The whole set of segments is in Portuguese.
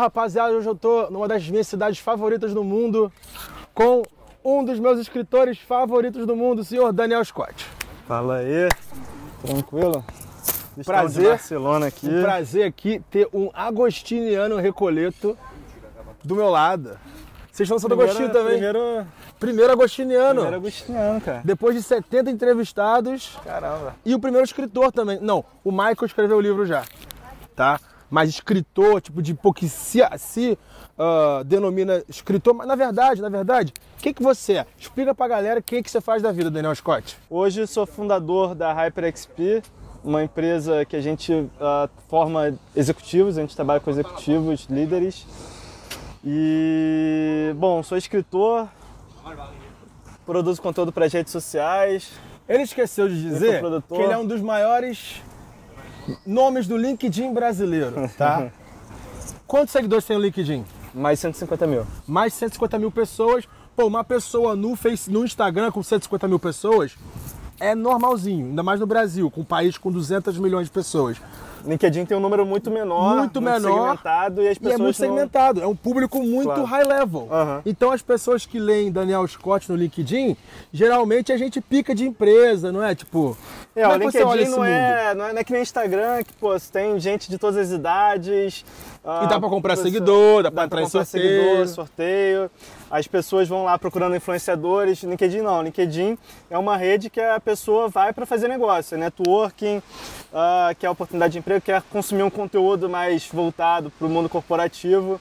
rapaziada, hoje eu tô numa das minhas cidades favoritas do mundo com um dos meus escritores favoritos do mundo, o senhor Daniel Scott. Fala aí, tranquilo? Prazer. de Barcelona aqui. Um prazer aqui ter um agostiniano Recoleto do meu lado. Vocês estão Santo Primeiro- Agostinho também? Primeiro, Primeiro agostiniano. primeiro agostiniano, cara. Depois de 70 entrevistados Caramba. e o primeiro escritor também. Não, o Michael escreveu o livro já, tá? Mas escritor, tipo de pô, que se, se ah, denomina escritor, mas na verdade, na verdade, o que, que você é? Explica pra galera quem que você faz da vida, Daniel Scott. Hoje eu sou fundador da HyperXP, uma empresa que a gente ah, forma executivos, a gente trabalha com executivos, líderes. E, bom, sou escritor, produzo conteúdo para as redes sociais. Ele esqueceu de dizer que ele é um dos maiores nomes do LinkedIn brasileiro, tá? Quantos seguidores tem o LinkedIn? Mais 150 mil. mais de 150 mil pessoas. Pô, uma pessoa no, face, no Instagram com 150 mil pessoas é normalzinho, ainda mais no Brasil, com um país com 200 milhões de pessoas. LinkedIn tem um número muito menor, Muito menor, segmentado e as E pessoas é muito não- segmentado, é um público muito Claro. high level. Aham. Então as pessoas que leem Daniel Scott no LinkedIn, geralmente a gente pica de empresa, não é? Tipo, É, o é você LinkedIn não é, não é, não é que nem Instagram, que pô, você tem gente de todas as idades. E dá pra comprar seguidor, dá pra entrar em sorteio. seguidor, sorteio. As pessoas vão lá procurando influenciadores. LinkedIn não. LinkedIn é uma rede que a pessoa vai para fazer negócio, é networking, ah, quer oportunidade de emprego, quer consumir um conteúdo mais voltado para o mundo corporativo.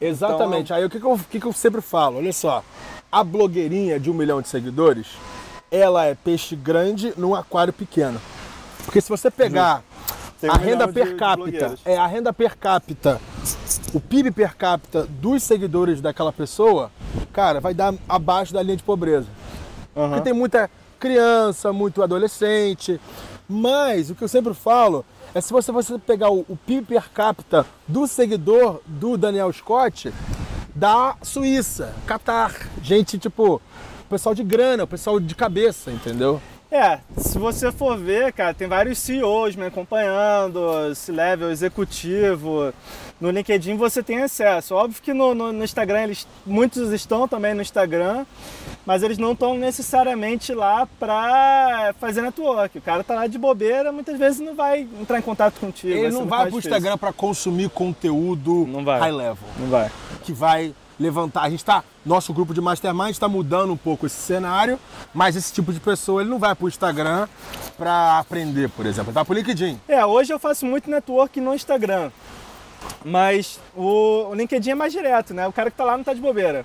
Exatamente. Então- Aí o que, que, eu, que que eu sempre falo? Olha só, a blogueirinha de um milhão de seguidores, ela é peixe grande num aquário pequeno. Porque se você pegar Tem a renda per capita, é a renda per capita, o PIB per capita dos seguidores daquela pessoa, cara, vai dar abaixo da linha de pobreza. Aham. Porque tem muita criança, muito adolescente. Mas o que eu sempre falo é se você, você pegar o, o PIB per capita do seguidor do Daniel Scott da Suíça, Catar, gente tipo, pessoal de grana, pessoal de cabeça, entendeu? É, se você for ver, cara, tem vários CEOs me acompanhando, C-level executivo. No LinkedIn você tem acesso. Óbvio que no, no- no Instagram eles muitos estão também no Instagram, mas eles não estão necessariamente lá pra fazer network. O cara tá lá de bobeira, muitas vezes não vai entrar em contato contigo. Ele não vai pro difícil. Instagram para consumir conteúdo Não vai. high level. Não vai. que vai levantar. A gente tá, nosso grupo de mastermind está mudando um pouco esse cenário, mas esse tipo de pessoa ele não vai pro Instagram para aprender, por exemplo, ele vai pro LinkedIn. É, hoje eu faço muito network no Instagram. Mas o, o LinkedIn é mais direto, né? O cara que tá lá não tá de bobeira.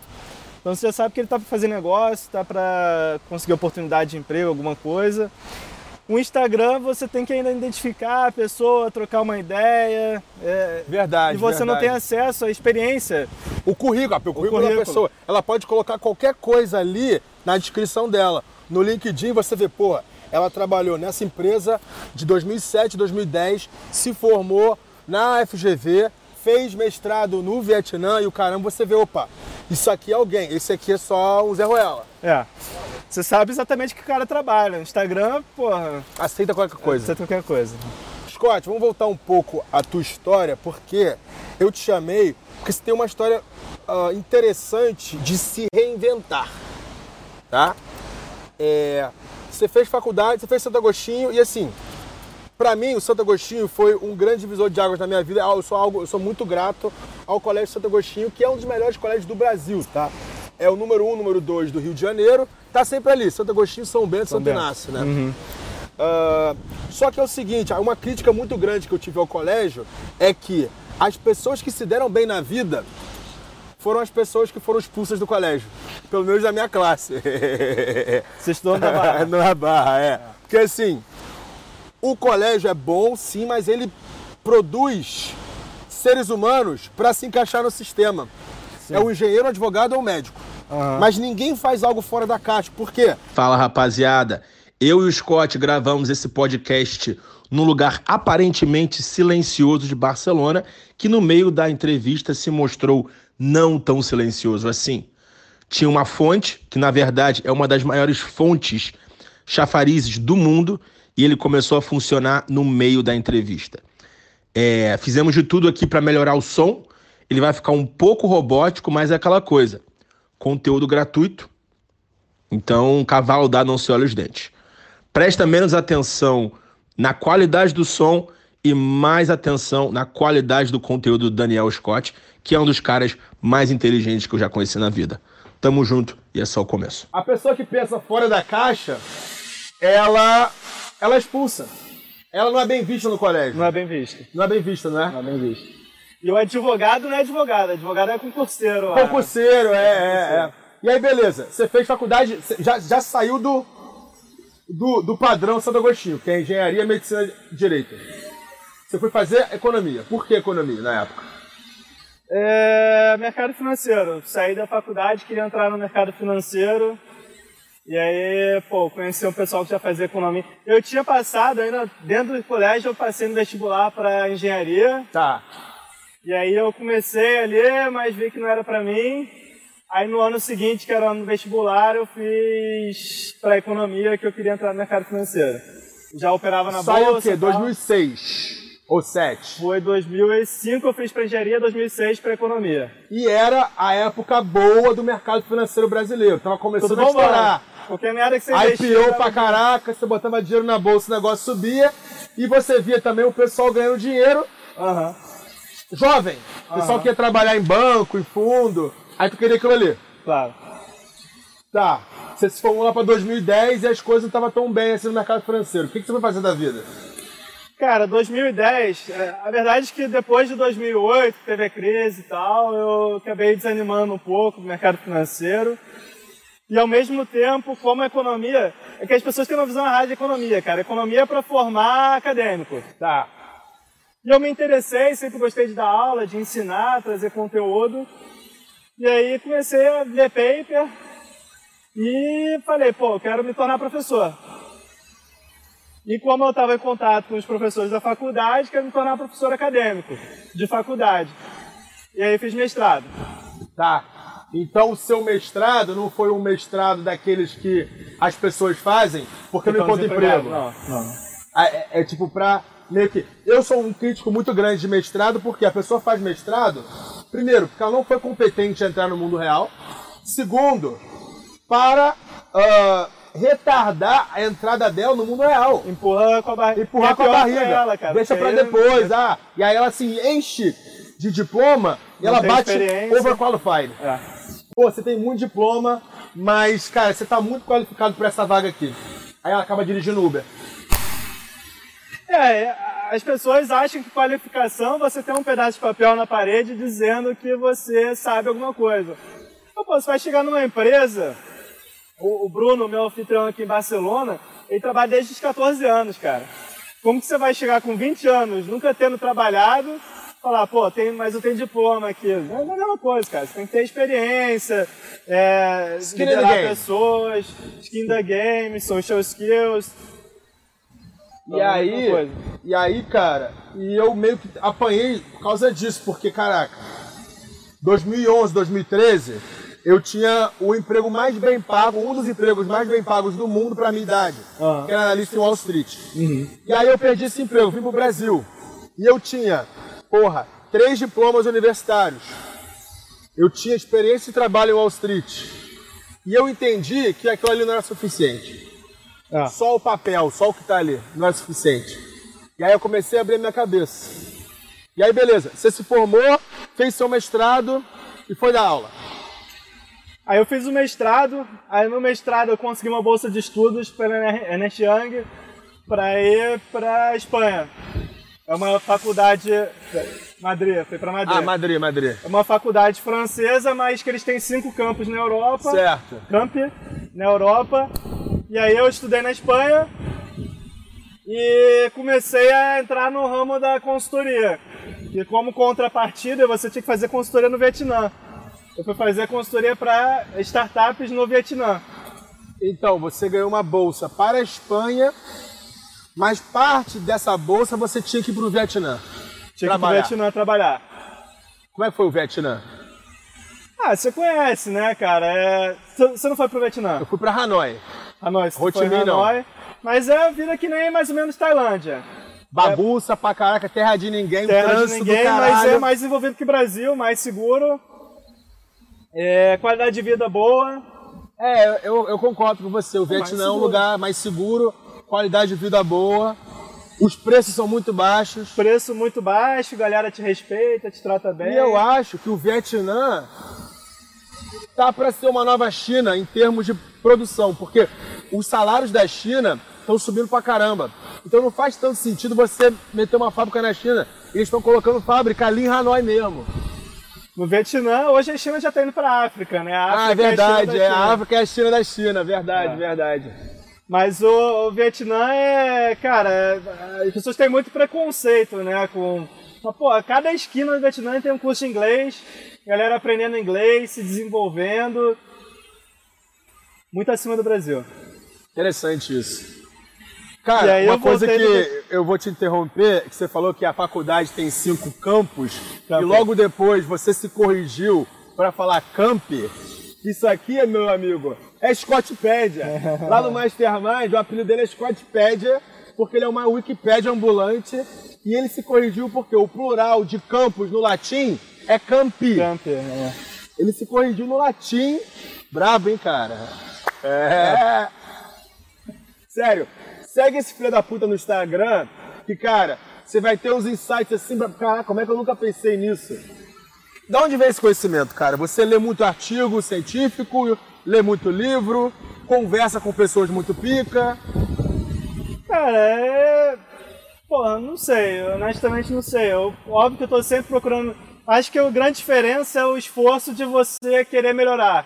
Então você já sabe que ele tá para fazer negócio, tá para conseguir oportunidade de emprego, alguma coisa. O Instagram você tem que ainda identificar a pessoa, trocar uma ideia. é, Verdade. e você não verdade. tem acesso à experiência. o currículo, o currículo, da currículo. pessoa. Ela pode colocar qualquer coisa ali na descrição dela. No LinkedIn você vê, pô, ela trabalhou nessa empresa de 2007, 2010, se formou na FGV, fez mestrado no Vietnã e o caramba, você vê, opa, isso aqui é alguém, esse aqui é só um Zé Ruela. É. Você sabe exatamente que o cara trabalha. No Instagram, porra, Aceita qualquer coisa. você qualquer coisa. Scott, vamos voltar um pouco à tua história, porque eu te chamei porque você tem uma história ah, interessante de se reinventar, tá? É, você fez faculdade, você fez Santo Agostinho e assim, pra mim o Santo Agostinho foi um grande divisor de águas na minha vida. Ah, Eu sou, algo, eu sou muito grato ao Colégio Santo Agostinho, que é um dos melhores colégios do Brasil, tá? É o número um, número dois do Rio de Janeiro, tá sempre ali, Santo Agostinho, São Bento, Santo Bento. Inácio, né? Ah, só que é o seguinte, uma crítica muito grande que eu tive ao colégio é que as pessoas que se deram bem na vida foram as pessoas que foram expulsas do colégio. Pelo menos da minha classe. Você estudou na Barra. Na barra, é. Porque assim, o colégio é bom, sim, mas ele produz seres humanos para se encaixar no sistema. É um engenheiro, um advogado ou um médico. Mas ninguém faz algo fora da caixa. Por quê? Fala rapaziada, eu e o Scott gravamos esse podcast num lugar aparentemente silencioso de Barcelona, que no meio da entrevista se mostrou não tão silencioso assim. Tinha uma fonte, que na verdade é uma das maiores fontes chafarizes do mundo, e ele começou a funcionar no meio da entrevista. É, fizemos de tudo aqui para melhorar o som, ele vai ficar um pouco robótico, mas é aquela coisa. Conteúdo gratuito. Então, cavalo dá não se olha os dentes. Presta menos atenção na qualidade do som e mais atenção na qualidade do conteúdo do Daniel Scott, que é um dos caras mais inteligentes que eu já conheci na vida. Tamo junto e é só o começo. A pessoa que pensa fora da caixa, ela, ela é expulsa. Ela não é bem vista no colégio. Não é bem visto. Não é bem vista, né? Não é bem visto. E o advogado não é advogado, advogado é concurseiro. Concurseiro, é, é, é. E aí, beleza. Você fez faculdade, já, já saiu do, do, do padrão Santo Agostinho, que é engenharia, medicina e direito. Você foi fazer economia. Por que economia na época? É, mercado financeiro. Saí da faculdade, queria entrar no mercado financeiro. E aí, pô, conheci um pessoal que já fazia economia. Eu tinha passado, ainda dentro do colégio, eu passei no vestibular para engenharia. Tá. E aí eu comecei ali, mas vi que não era para mim. Aí no ano seguinte, que era o ano do vestibular, eu fiz para economia, que eu queria entrar no mercado financeiro. Já operava na Saiu o bolsa. quê? e tal. 2006 ou 7? Foi 2005 eu fiz para engenharia, 2006 para economia. E era a época boa do mercado financeiro brasileiro. Tava começando a estourar. Porque na era que você era pra caraca, você botava dinheiro na bolsa, o negócio subia. E você via também o pessoal ganhando dinheiro Aham. jovem. O pessoal que ia trabalhar em banco, em fundo. Aí tu queria aquilo ali. Claro. Tá. Você se formou lá pra 2010 e as coisas não estavam tão bem assim no mercado financeiro. O que, que você foi fazer da vida? Cara, 2010, é, a verdade é que depois de 2008, que teve a crise e tal, eu acabei desanimando um pouco do mercado financeiro. E ao mesmo tempo, como a economia, é que as pessoas têm uma visão errada de economia, cara. Economia é para formar acadêmico. Tá. E eu me interessei, sempre gostei de dar aula, de ensinar, trazer conteúdo. E aí comecei a ler paper e falei, pô, eu quero me tornar professor. E como eu estava em contato com os professores da faculdade, quero me tornar professor acadêmico de faculdade. E aí fiz mestrado. Tá. Então o seu mestrado não foi um mestrado daqueles que as pessoas fazem porque não Então, encontra emprego. Não, não. É, é- é tipo pra meio que. Eu sou um crítico muito grande de mestrado porque a pessoa faz mestrado, primeiro, porque ela não foi competente a entrar no mundo real. Segundo, para ah, retardar a entrada dela no mundo real. Empurra com a barriga. Empurrar É com a barriga. ela, cara, Deixa pra depois. Ah, e aí ela se enche de diploma e Não ela bate overqualified. É. Pô, você tem muito diploma, mas, cara, você tá muito qualificado pra essa vaga aqui. Aí ela acaba dirigindo Uber. É, as pessoas acham que qualificação você tem um pedaço de papel na parede dizendo que você sabe alguma coisa. Então, pô, você vai chegar numa empresa, o, o Bruno, meu anfitrião aqui em Barcelona, ele trabalha desde os 14 anos, cara. Como que você vai chegar com 20 anos, nunca tendo trabalhado, falar, pô, tem, mas eu tenho diploma aqui. Não é a mesma coisa, cara. Você tem que ter experiência, é, Skin liderar pessoas, skin the game, social skills. E Então, é aí, e aí, cara, e eu meio que apanhei por causa disso, porque, caraca, 2011, 2013, eu tinha o emprego mais bem pago, um dos empregos mais bem pagos do mundo pra minha idade, Aham. que era analista em Wall Street. E aí eu perdi esse emprego, vim pro Brasil. E eu tinha, porra, três diplomas universitários. Eu tinha experiência e trabalho em Wall Street. E eu entendi que aquilo ali não era suficiente. Ah. Só o papel, só o que tá ali, não é suficiente. E aí eu comecei a abrir minha cabeça. E aí, beleza, você se formou, fez seu mestrado e foi dar aula. Aí eu fiz o mestrado, aí no mestrado eu consegui uma bolsa de estudos pela Ernest Young para ir para Espanha. É uma faculdade Madrid, foi para Madrid. Ah, Madrid, Madrid. É uma faculdade francesa, mas que eles têm cinco campos na Europa. Certo. Campi na Europa. E aí eu estudei na Espanha e comecei a entrar no ramo da consultoria. E como contrapartida, você tinha que fazer consultoria no Vietnã. Eu fui fazer consultoria para startups no Vietnã. Então, você ganhou uma bolsa para a Espanha, mas parte dessa bolsa você tinha que ir pro Vietnã. Tinha que ir pro Trabalhar. Vietnã trabalhar. Como é que foi o Vietnã? Ah, você conhece, né, cara? É... Você não foi pro Vietnã? Eu fui para Hanoi. Hanoi, você Ho foi Minh, não. Hanoi. Mas é a vida que nem mais ou menos Tailândia. Bagunça pra caraca, terra de ninguém, terra de ninguém, mas é mais desenvolvido que o Brasil, mais seguro. É, qualidade de vida boa. É, eu, eu concordo com você. O Vietnã é um lugar mais seguro, qualidade de vida boa, os preços são muito baixos. Preço muito baixo, galera te respeita, te trata bem. E eu acho que o Vietnã tá para ser uma nova China em termos de produção, porque os salários da China estão subindo pra caramba. Então não faz tanto sentido você meter uma fábrica na China. Eles estão colocando fábrica ali em Hanoi mesmo. No Vietnã, hoje a China já tá indo pra África, né? A Ah, é África a China verdade. da É, China. a África é a China da China. Verdade, É. verdade. Mas o, o Vietnã é, cara, é- as pessoas têm muito preconceito, né? Com. Mas, pô, cada esquina do Vietnã tem um curso de inglês, galera aprendendo inglês, se desenvolvendo. Muito acima do Brasil. Interessante isso. Cara, uma coisa que eu vou te interromper, que você falou que a faculdade tem cinco campos, e logo depois você se corrigiu para falar camp. Isso aqui, meu amigo, é Scottpedia. Lá no Mastermind, o apelido dele é Scottpedia, porque ele é uma Wikipédia ambulante, e ele se corrigiu porque o plural de campus no latim é campi. Camper, né? Ele se corrigiu no latim. Brabo, hein, cara? É. Sério, segue esse filho da puta no Instagram, que, cara, você vai ter uns insights assim, pra... caraca, como é que eu nunca pensei nisso? Da onde vem esse conhecimento, cara? Você lê muito artigo científico, lê muito livro, conversa com pessoas muito pica. Cara, é. Porra, não sei, honestamente não sei. Eu, óbvio que eu tô sempre procurando. Acho que a grande diferença é o esforço de você querer melhorar.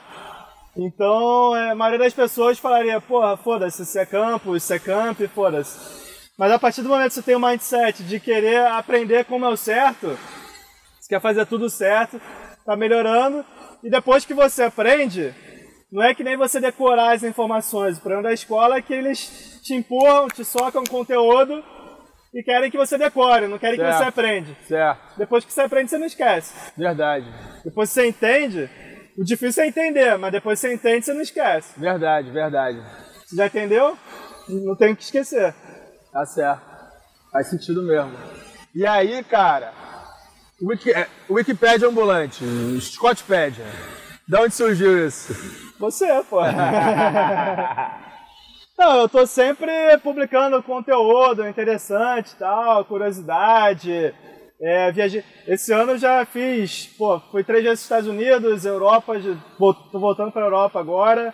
Então, é, a maioria das pessoas falaria, porra, foda-se, se é campo, se é camp, foda-se. Mas a partir do momento que você tem o mindset de querer aprender como é o certo, você quer fazer tudo certo, tá melhorando, e depois que você aprende, não é que nem você decorar as informações. O problema da escola é que eles te empurram, te socam conteúdo e querem que você decore, não querem que Certo. você aprende. Certo, Depois que você aprende, você não esquece. verdade, Depois que você entende, o difícil é entender, mas depois que você entende, você não esquece. verdade, verdade. Você já entendeu? Não tem o que esquecer. Tá certo. Faz sentido mesmo. E aí, cara, Wiki, é, Wikipédia ambulante, Scottpedia. Da onde surgiu isso? Você, pô. Não, eu tô sempre publicando conteúdo interessante e tal, curiosidade. É, viajei... Esse ano eu já fiz, pô, fui três vezes nos Estados Unidos, Europa, tô voltando pra Europa agora.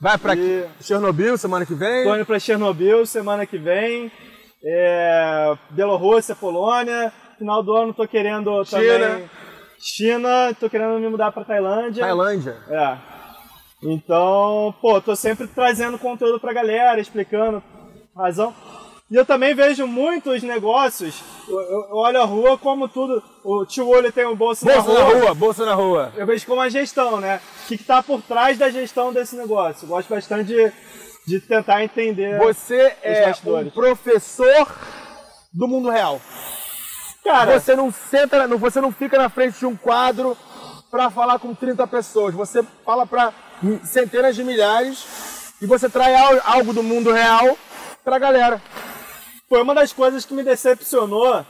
Vai pra E- Chernobyl semana que vem? Tô indo pra Chernobyl semana que vem. É, Bielorrússia, Polônia. Final do ano tô querendo China. também. China, tô querendo me mudar pra Tailândia. Tailândia. É. Então, pô, tô sempre trazendo conteúdo pra galera, explicando razão. E eu também vejo muitos negócios, eu, eu- eu olho a rua como tudo, o tio Olho tem um bolso, Bolsa na rua, na rua, bolsa na rua. eu vejo como a gestão, né? O que, que tá por trás da gestão desse negócio. Eu gosto bastante de, de tentar entender. Você é um professor do mundo real. Cara, Você não senta, você não fica na frente de um quadro para falar com 30 pessoas. Você fala para centenas de milhares e você traz al- algo do mundo real pra galera. foi uma das coisas que me decepcionou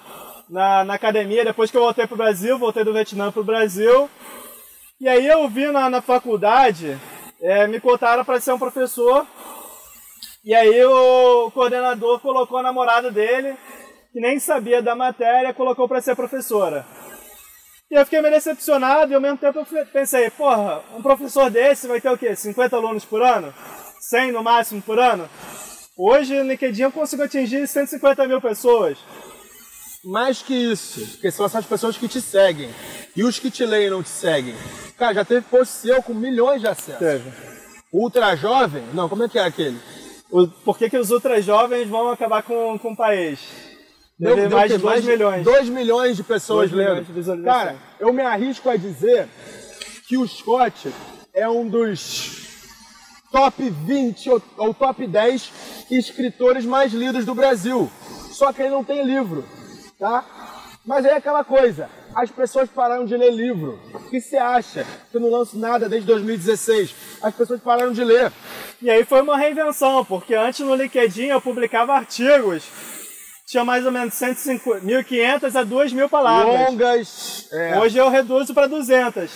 na, na academia, depois que eu voltei pro Brasil, voltei do Vietnã pro Brasil. E aí eu vi na, na faculdade, é, me cotaram para ser um professor. E aí o coordenador colocou a namorada dele, que nem sabia da matéria, colocou para ser professora. E eu fiquei meio decepcionado e ao mesmo tempo eu pensei, porra, um professor desse vai ter o quê? 50 alunos por ano? 100 no máximo por ano? Hoje no LinkedIn eu consigo atingir 150 mil pessoas. Mais que isso, porque são essas pessoas que te seguem. E os que te leem não te seguem. Cara, já teve post seu com milhões de acessos. Ultra jovem? Não, como é que é aquele? O, por que, que os ultra jovens vão acabar com, com o país? Deve mais de quê? 2 milhões. 2 milhões de pessoas Dois lendo. de. Cara, eu me arrisco a dizer que o Scott é um dos top 20 ou, ou top 10 escritores mais lidos do Brasil. Só que ele não tem livro, tá? Mas aí é aquela coisa, as pessoas pararam de ler livro. O que você acha? Que eu não lanço nada desde 2016. As pessoas pararam de ler. E aí foi uma reinvenção, porque antes no LinkedIn eu publicava artigos, tinha mais ou menos 150, 1.500 a 2.000 palavras. Longas. é, Hoje eu reduzo para 200.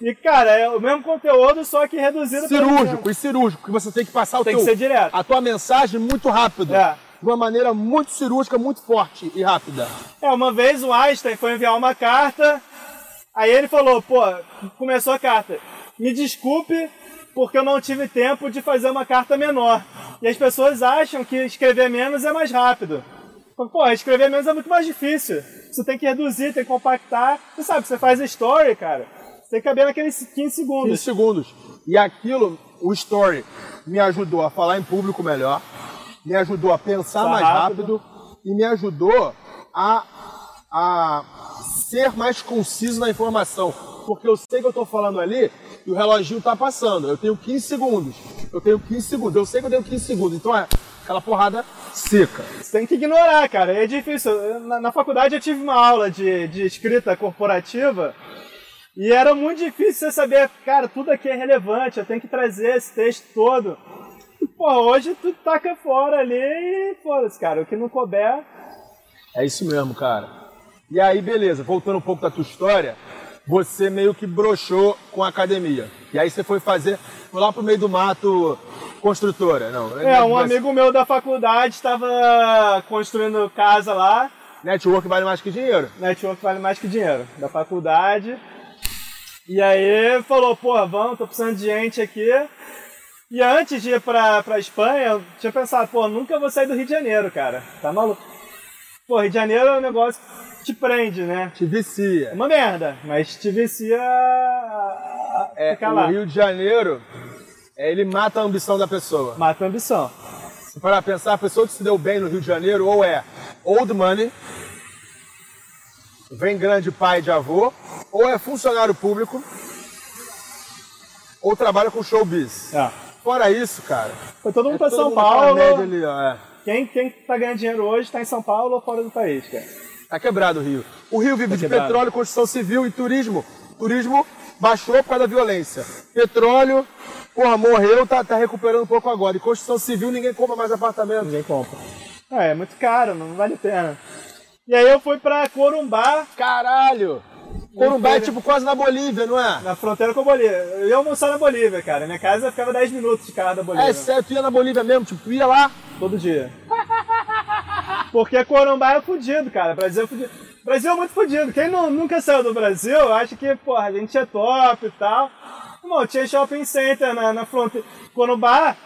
E, cara, é o mesmo conteúdo, só que reduzido cirúrgico e cirúrgico, que você tem que passar o Tem teu, que ser direto. a tua mensagem muito rápido. É. De uma maneira muito cirúrgica, muito forte e rápida. É, uma vez o Einstein foi enviar uma carta, aí ele falou, pô, começou a carta, me desculpe porque eu não tive tempo de fazer uma carta menor. E as pessoas acham que escrever menos é mais rápido. Pô, escrever menos é muito mais difícil. Você tem que reduzir, tem que compactar. Você sabe, você faz story, cara, você tem que caber naqueles 15 15 segundos. segundos. E aquilo, o story, me ajudou a falar em público melhor, me ajudou a pensar Tá mais rápido. rápido. e me ajudou a, a ser mais conciso na informação. Porque eu sei que eu estou falando ali e o reloginho está passando. Eu tenho 15 segundos. Eu tenho 15 segundos. Eu sei que eu tenho 15 segundos. Então é aquela porrada seca. Você tem que ignorar, cara. É difícil. Na, na faculdade eu tive uma aula de, de escrita corporativa e era muito difícil você saber, cara, tudo aqui é relevante, eu tenho que trazer esse texto todo. E, pô, hoje tu taca fora ali e foda-se, cara. O que não couber. É isso mesmo, cara. E aí, beleza, voltando um pouco da tua história, você meio que broxou com a academia. E aí você foi fazer, foi lá pro meio do mato, construtora, não? É, um amigo meu da faculdade estava construindo casa lá. Network vale mais que dinheiro. Network vale mais que dinheiro, da faculdade. E aí falou, pô, vamos, tô precisando de gente aqui. E antes de ir pra, pra Espanha, eu tinha pensado, pô, nunca vou sair do Rio de Janeiro, cara. Tá maluco? Pô, Rio de Janeiro é um negócio te prende, né? Te É vicia. uma merda, mas te vicia a a É, ficar o lá. Rio de Janeiro, é, ele mata a ambição da pessoa. Mata a ambição. Se parar pra pensar, a pessoa que se deu bem no Rio de Janeiro ou é old money, vem grande pai de avô, ou é funcionário público, ou trabalha com showbiz. É. Fora isso, cara. Foi todo mundo é pra todo São mundo Paulo. ali, ó, é. Quem, quem tá ganhando dinheiro hoje tá em São Paulo ou fora do país, cara. Tá quebrado o Rio. O Rio vive Tá de quebrado. petróleo, construção civil e turismo. Turismo baixou por causa da violência. Petróleo, porra, morreu, tá, tá recuperando um pouco agora. E construção civil, ninguém compra mais apartamento. Ninguém compra. É, é muito caro, não vale a pena. E aí eu fui pra Corumbá, Caralho! Corumbá é tipo quase na Bolívia, não é? na fronteira com a Bolívia. Eu ia almoçar na Bolívia, cara. Minha casa ficava 10 minutos de carro da Bolívia. É sério, tu ia na Bolívia mesmo, tipo, tu ia lá. Todo dia. Porque Corumbá é fudido, cara. Brasil é fudido. Brasil é muito fudido. Quem não- nunca saiu do Brasil acha que, porra, a gente é top e tal. Irmão, tinha shopping center na, na fronteira. Corumbá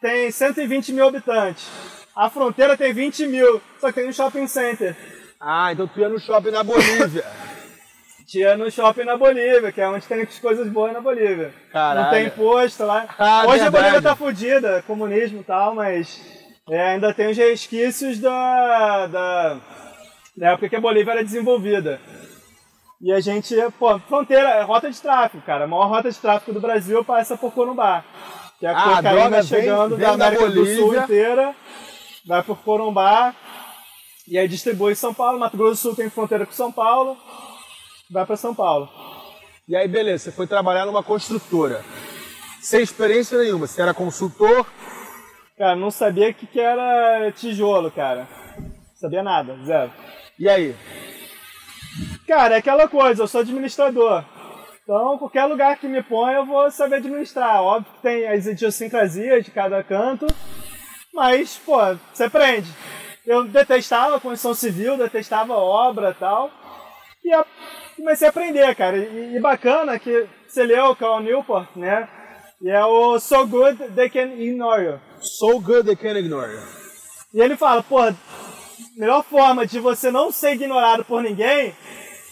tem 120 mil habitantes. A fronteira tem 20 mil. Só que tem um shopping center. Ah, então tu ia no shopping na Bolívia. Tinha no shopping na Bolívia, que é onde tem as coisas boas na Bolívia. Caralho. Não tem imposto lá. Ah, Hoje a verdade. Bolívia tá fodida, comunismo e tal, mas é, ainda tem os resquícios da, da, da época que a Bolívia era desenvolvida. E a gente, pô, fronteira, é rota de tráfico, cara. A maior rota de tráfico do Brasil passa por Corumbá. Que é a Ah, cocaína vem- chegando vem da da América do Sul inteira, vai por Corumbá, e aí distribui em São Paulo. Mato Grosso do Sul tem fronteira com São Paulo, vai para São Paulo. E aí, beleza, você foi trabalhar numa construtora. Sem experiência nenhuma, você era consultor. Cara, não sabia o que, que era tijolo, cara. Sabia nada, zero. E aí? Cara, é aquela coisa, eu sou administrador. Então, qualquer lugar que me põe, eu vou saber administrar. Óbvio que tem as idiosincrasias de cada canto, mas, pô, você aprende. Eu detestava construção civil, detestava obra tal. E comecei a aprender, cara. E, e bacana que você leu o Carl Newport, né? E é o So Good They Can Ignore You. So good they can't ignore you. E ele fala, pô, melhor forma de você não ser ignorado por ninguém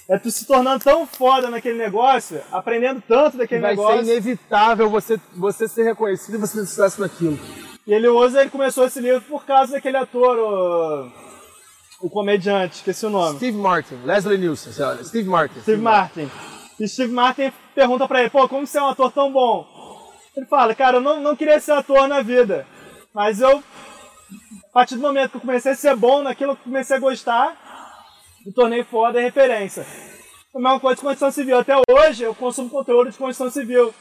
é tu se tornando tão foda naquele negócio, aprendendo tanto daquele Vai negócio. ser inevitável você, você ser reconhecido e você ter sucesso naquilo. E ele usa, ele começou esse livro por causa daquele ator, o, o comediante, esqueci o nome. Steve Martin, Leslie Nielsen, lá, Steve Martin. Steve Martin. E Steve Martin pergunta pra ele, pô, como você é um ator tão bom? Ele fala, cara, eu não, não queria ser ator na vida, mas eu, a partir do momento que eu comecei a ser bom naquilo, eu comecei a gostar, me tornei foda e referência. A mesma coisa de construção civil. Até hoje eu consumo conteúdo de construção civil.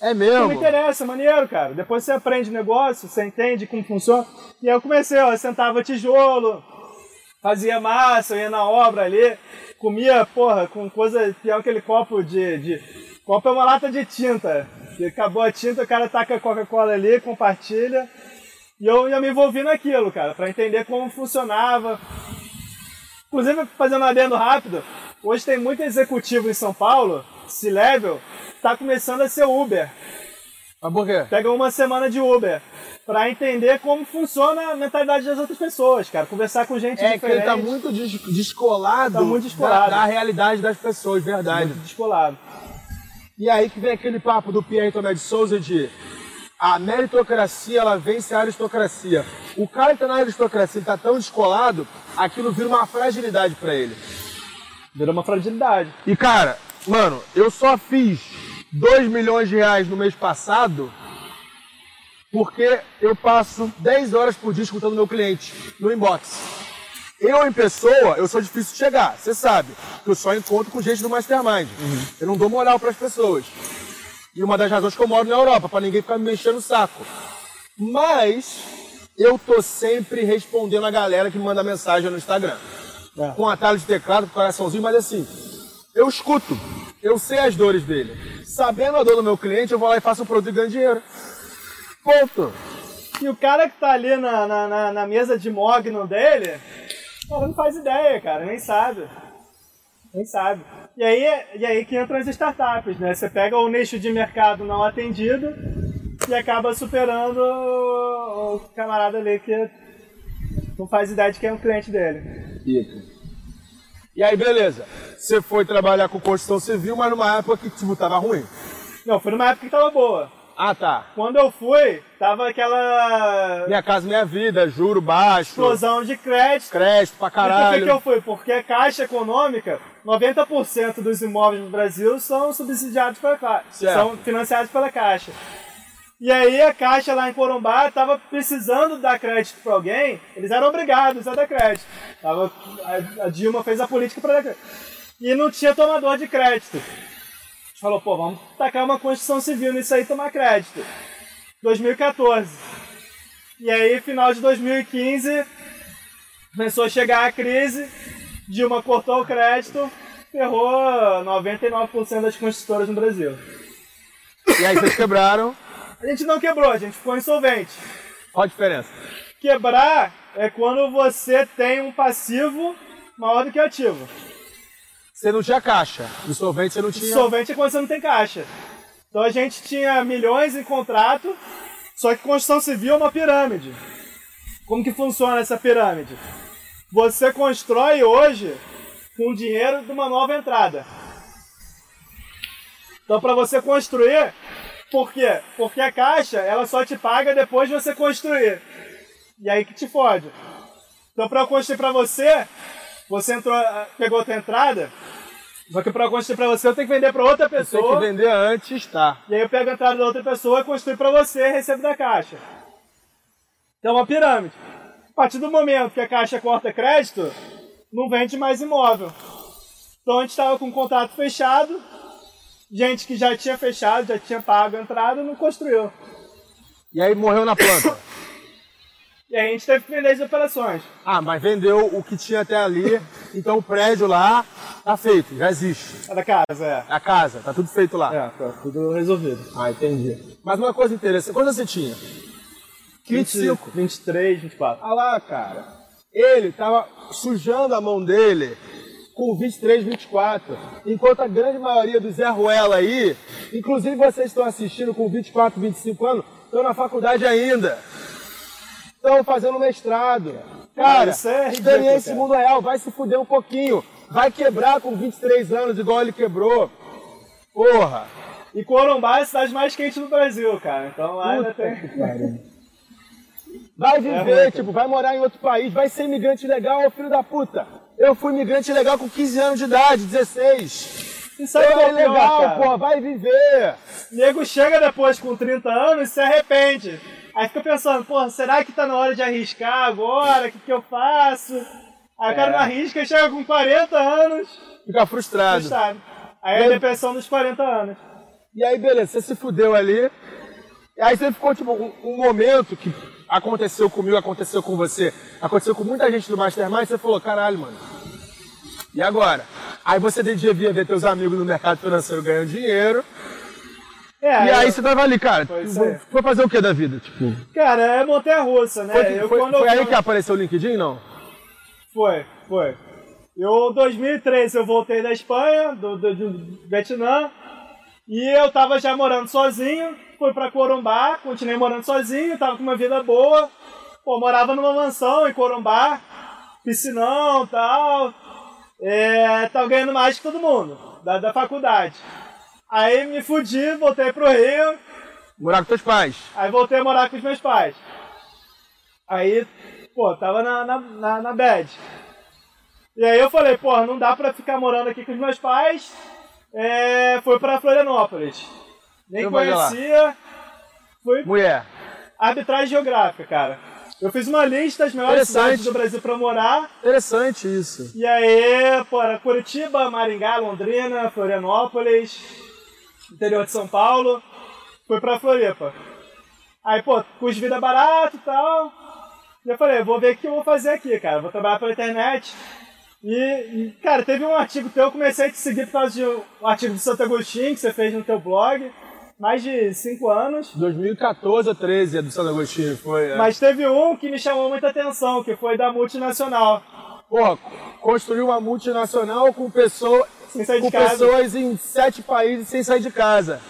É Não me mesmo? interessa, é maneiro, cara. Depois você aprende o negócio, você entende como funciona. E aí eu comecei, ó, eu sentava tijolo, Fazia massa, eu ia na obra ali, comia, porra, com coisa, tinha aquele copo de, de. Copo é uma lata de tinta. E acabou a tinta, o cara taca a Coca-Cola ali, compartilha. E eu ia me envolvi naquilo, cara, para entender como funcionava. Inclusive, fazendo um adendo rápido, hoje tem muito executivo em São Paulo, C-Level, tá começando a ser Uber. Mas por quê? Pega uma semana de Uber para entender como funciona a mentalidade das outras pessoas, cara. Conversar com gente É que diferente. ele tá muito des- descolado, Tá muito descolado. Da, da realidade das pessoas, verdade. muito descolado. E aí que vem aquele papo do Pierre Tomé de Souza de a meritocracia ela vence a aristocracia. O cara que tá na aristocracia ele tá tão descolado, aquilo vira uma fragilidade pra ele. Virou uma fragilidade. E cara, mano, eu só fiz 2 milhões de reais no mês passado porque eu passo 10 horas por dia escutando meu cliente no inbox. Eu, em pessoa, eu sou difícil de chegar, você sabe. que Eu só encontro com gente do Mastermind. Eu não dou moral para as pessoas. E uma das razões que eu moro na Europa, para ninguém ficar me mexendo o saco. Mas eu tô sempre respondendo a galera que me manda mensagem no Instagram. É. Com atalho de teclado, com coraçãozinho, mas assim, eu escuto. Eu sei as dores dele. Sabendo a dor do meu cliente, eu vou lá e faço o produto e ganho dinheiro. Ponto. E o cara que tá ali na, na, na- na mesa de mogno dele, cara, não faz ideia, cara, nem sabe. Nem sabe. E aí, e aí que entram as startups, né? Você pega o nicho de mercado não atendido e acaba superando o, camarada ali que não faz ideia de quem é o cliente dele. E aí, beleza. Você foi trabalhar com construção civil, mas numa época que tipo, tava ruim. Não, foi numa época que tava boa. Ah, tá. Quando eu fui, tava aquela Minha casa, minha vida, juro baixo, explosão de crédito. crédito pra E por que, caralho. que eu fui? Porque a Caixa Econômica, 90% dos imóveis no Brasil são subsidiados pela Caixa, Certo. são financiados pela Caixa. E aí a Caixa lá em Corumbá estava precisando dar crédito para alguém, eles eram obrigados a dar crédito. Tava, a, a Dilma fez a política para dar crédito. E não tinha tomador de crédito. A gente falou, pô, vamos tacar uma Constituição Civil nisso aí e tomar crédito. 2014. E aí, final de 2015, começou a chegar a crise, Dilma cortou o crédito, ferrou 99% das construtoras no Brasil. E aí vocês quebraram. A gente não quebrou, a gente ficou insolvente. Qual a diferença? Quebrar é quando você tem um passivo maior do que ativo. Você não tinha caixa. Insolvente você não tinha. Insolvente é quando você não tem caixa. Então a gente tinha milhões em contrato, só que construção civil é uma pirâmide. Como que funciona essa pirâmide? Você constrói hoje com dinheiro de uma nova entrada. Então para você construir, por quê? Porque a caixa ela só te paga depois de você construir. E aí que te fode. Então para eu construir para você, você entrou, ah, pegou outra entrada, só que para eu construir para você eu tenho que vender para outra Tem pessoa. que vender antes, tá? E aí eu pego a entrada da outra pessoa, construo para você recebo da caixa. Então é uma pirâmide. A partir do momento que a caixa corta crédito, não vende mais imóvel. Então a gente estava com um contrato fechado, gente que já tinha fechado, já tinha pago a entrada, não construiu. E aí morreu na planta. E aí a gente teve que vender as operações. ah, mas vendeu o que tinha até ali. Então o prédio lá tá feito, já existe. A da casa, é. A casa, tá tudo feito lá. É, tá tudo resolvido. Ah, entendi. Mas uma coisa interessante, quanto você tinha? 25. 23, 24. Ah lá, cara. Ele tava sujando a mão dele com 23, 24. Enquanto a grande maioria do Zé Ruela aí, inclusive vocês estão assistindo com 24, 25 anos, estão na faculdade ainda. Estão fazendo mestrado. Cara, isso é experiência mundo real, vai se fuder um pouquinho. Vai quebrar com 23 anos, igual ele quebrou. Porra. E Corumbá é a cidade mais quente do Brasil, cara. Então lá ainda Puta tem. Vai viver, ruim, cara. tipo, vai morar em outro país, vai ser imigrante legal, ô filho da puta. Eu fui imigrante legal com 15 anos de idade, 16. E sabe Eu qual é é pior, legal, cara? pô, vai viver. nego chega depois com 30 anos e se arrepende. Aí fica pensando, pô, será que tá na hora de arriscar agora? O que, que eu faço? Aí o cara É. não arrisca e chega com 40 anos, Fica frustrado. sabe? Aí é a depressão dos 40 anos. E aí, beleza, você se fudeu ali. Aí você ficou, tipo, um, um momento que aconteceu comigo, aconteceu com você, aconteceu com muita gente do Mastermind, você falou, caralho, mano. E agora? Aí você devia ver teus amigos no mercado financeiro ganhando dinheiro. É, e eu- aí você tava ali, cara. Foi fazer o que da vida? Tipo, Cara, é montanha russa, né? foi, eu, foi- foi eu aí que apareceu o LinkedIn, não? Foi, foi. Eu, em 2003, eu voltei da Espanha, do, do, do Vietnã, e eu tava já morando sozinho, fui pra Corumbá, continuei morando sozinho, tava com uma vida boa. Pô, morava numa mansão em Corumbá, piscinão e tal. É, tava ganhando mais que todo mundo, da, da faculdade. Aí me fudi, voltei pro Rio, Morar com teus pais. Aí voltei a morar com os meus pais. Aí, pô, tava na, na, na, na bad. E aí eu falei, pô, não dá pra ficar morando aqui com os meus pais. É, foi pra Florianópolis. Nem Eu lá. conhecia. Fui Mulher. arbitragem geográfica, cara. Eu fiz uma lista das melhores cidades do Brasil pra morar. Interessante isso. E aí, pô, era Curitiba, Maringá, Londrina, Florianópolis, interior de São Paulo. Fui pra Floripa. Aí, pô, custo de vida barato e tal. E eu falei, vou ver o que eu vou fazer aqui, cara. Vou trabalhar pela internet. E, e, cara, teve um artigo teu, eu comecei a te seguir por causa de um artigo do Santo Agostinho que você fez no teu blog. Mais de cinco anos. 2014 ou 13 é do Santo Agostinho, foi. é. Mas teve um que me chamou muita atenção, que foi da multinacional. Porra, construiu uma multinacional com, pessoa, com pessoas em sete países sem sair de casa.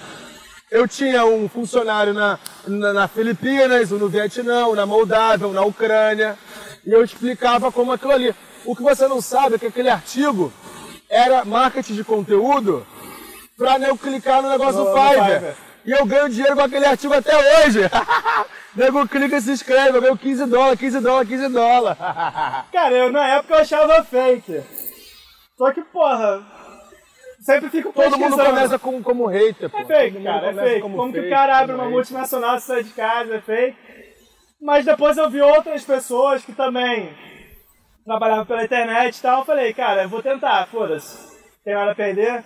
Eu tinha um funcionário na, na, na Filipinas, um no Vietnã, um na Moldávia, um na Ucrânia, e eu explicava como aquilo ali. O que você não sabe é que aquele artigo era marketing de conteúdo pra eu clicar no negócio do Fiverr. E eu ganho dinheiro com aquele artigo até hoje. Nego clica e se inscreve, eu ganho 15 dólares, 15 dólares, 15 dólares. Cara, eu na época eu achava fake. Só que, porra, sempre fico Todo mundo começa com, como hater, pô. É fake, Todo cara, é fake. Como, que o fake, cara abre como uma hater. multinacional e sai de casa, é fake. Mas depois eu vi outras pessoas que também trabalhavam pela internet e tal. Eu falei, cara, eu vou tentar, foda-se. Tem nada a perder.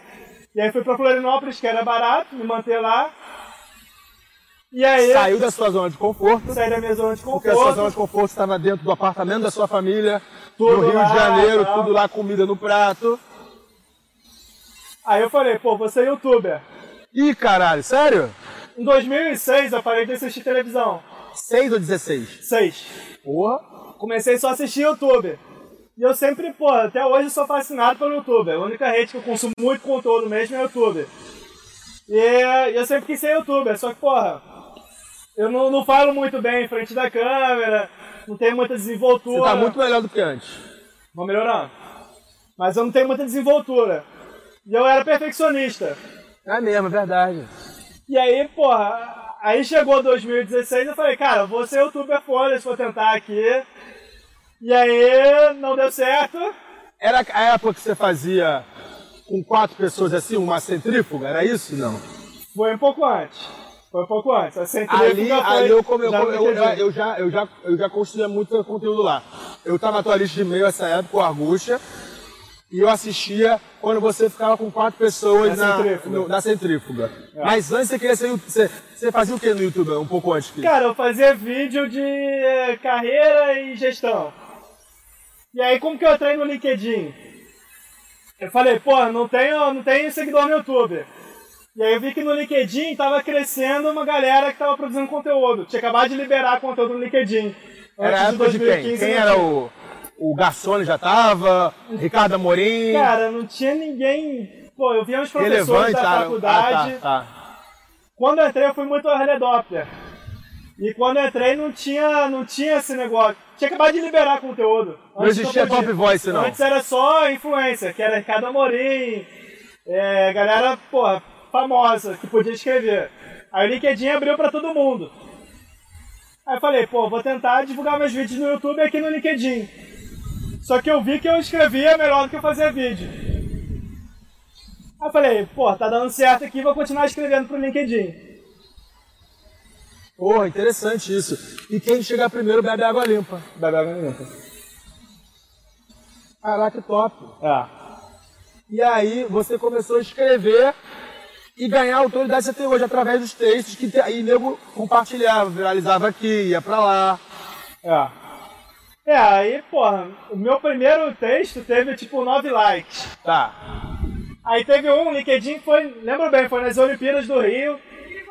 E aí fui pra Florianópolis, que era barato, me manter lá. E aí Saiu da sua zona de conforto, saí da minha zona de porque a sua zona conforto. de conforto estava dentro do apartamento da sua família, Tudo no Rio lá, de Janeiro, tal. tudo lá, comida no prato. Aí eu falei, pô, vou ser youtuber. Ih, caralho, sério? Em 2006 eu parei de assistir televisão. 6 ou 16? 6. Porra. Comecei só a assistir YouTube. E eu sempre, pô, até hoje eu sou fascinado pelo YouTube. A única rede que eu consumo muito conteúdo mesmo é o YouTube. E eu sempre quis ser youtuber, só que, porra, eu não, não falo muito bem em frente da câmera, não tenho muita desenvoltura. Você tá muito melhor do que antes. Vou melhorando. Mas eu não tenho muita desenvoltura. E eu era perfeccionista. É mesmo, é verdade. E aí, porra, aí chegou 2016 eu falei, cara, eu vou ser youtuber foda-se, vou tentar aqui. E aí, não deu certo. Era a época que você fazia com quatro pessoas assim, uma centrífuga, era isso? Não. Foi um pouco antes. Foi um pouco antes. A centrífuga Ali, foi ali eu, come, já eu, eu, eu já, eu, já, eu já construía muito conteúdo lá. Eu tava na tua lista de e-mail essa época, o Argucha, e eu assistia quando você ficava com quatro pessoas Na na, centrífuga. no- na centrífuga. Mas antes você queria ser. Você, você fazia o que no YouTube? Um pouco antes que. Cara, eu fazia vídeo de eh, carreira e gestão. E aí, como que eu entrei no LinkedIn? Eu falei, pô, não tenho, não tenho seguidor no YouTube. E aí eu vi que no LinkedIn tava crescendo uma galera que tava produzindo conteúdo. Tinha acabado de liberar conteúdo no LinkedIn. era a época de quem? Quem era o. O Garçone já tava? Ricardo Amorim? Cara, não tinha ninguém. Pô, eu via uns professores relevante, da ah, faculdade. Ah, tá, tá. Quando eu entrei, eu fui muito early adopter. E quando eu entrei, não tinha, não tinha esse negócio. Tinha acabado de liberar conteúdo. Não Antes existia podia. Top Voice, não. Antes era só influencer, que era Ricardo Amorim, é, galera, porra, famosa, que podia escrever. Aí o LinkedIn abriu pra todo mundo. Aí eu falei, pô, vou tentar divulgar meus vídeos no YouTube aqui no LinkedIn. Só que eu vi que eu escrevia melhor do que eu fazia vídeo. Aí eu falei, pô, tá dando certo aqui, vou continuar escrevendo pro LinkedIn. Porra, interessante isso. E quem chegar primeiro bebe água limpa. Bebe água limpa. Caraca, top. É. E aí você começou a escrever e ganhar autoridade até hoje através dos textos que te- aí nego compartilhava, viralizava aqui, ia pra lá. É. É, aí, porra, o meu primeiro texto teve tipo 9 likes. Tá. Aí teve um, LinkedIn que foi, lembro bem, foi nas Olimpíadas do Rio.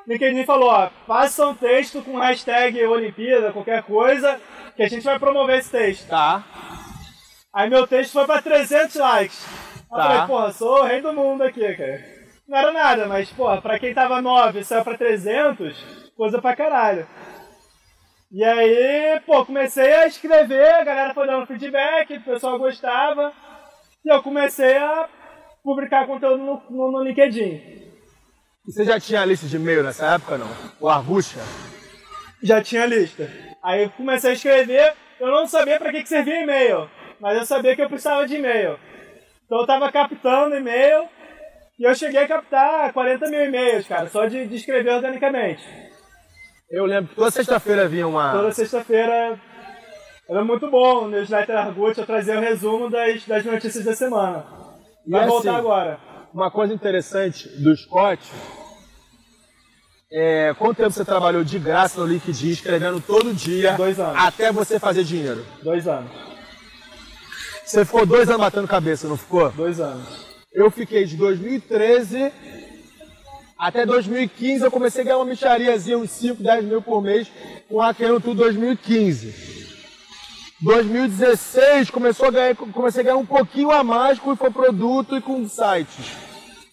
LinkedIn falou, ó, faça um texto com hashtag Olimpíada, qualquer coisa, que a gente vai promover esse texto. Tá. Aí meu texto foi pra 300 likes. Eu Tá. falei, porra, sou o rei do mundo aqui, cara. Não era nada, mas, porra, pra quem tava 9 e saiu pra 300, coisa pra caralho. E aí, pô, comecei a escrever, a galera foi dando feedback, o pessoal gostava. E eu comecei a publicar conteúdo no, no, no LinkedIn. E você já tinha a lista de e-mail nessa época, não? O Arbucha? Já tinha lista. Aí eu comecei a escrever, eu não sabia pra que, que servia e-mail, mas eu sabia que eu precisava de e-mail. Então eu tava captando e-mail e eu cheguei a captar 40 mil e-mails, cara, só de, de escrever organicamente. Eu lembro que toda sexta-feira vinha uma. Toda sexta-feira era muito bom o newsletter Argut, eu trazia o resumo das, das notícias da semana. E Vai assim, voltar agora. Uma coisa interessante do Scott é quanto tempo você trabalhou de graça no LinkedIn, escrevendo todo dia, Dois anos. até você fazer dinheiro. Dois anos. Você ficou dois anos batendo cabeça, não ficou? Dois anos. Eu fiquei de 2013 até 2015, eu comecei a ganhar uma michariazinha, uns 5, 10 mil por mês, com Hackeando Tudo 2015. 2016 começou a ganhar, comecei a ganhar um pouquinho a mais com infoproduto e com sites.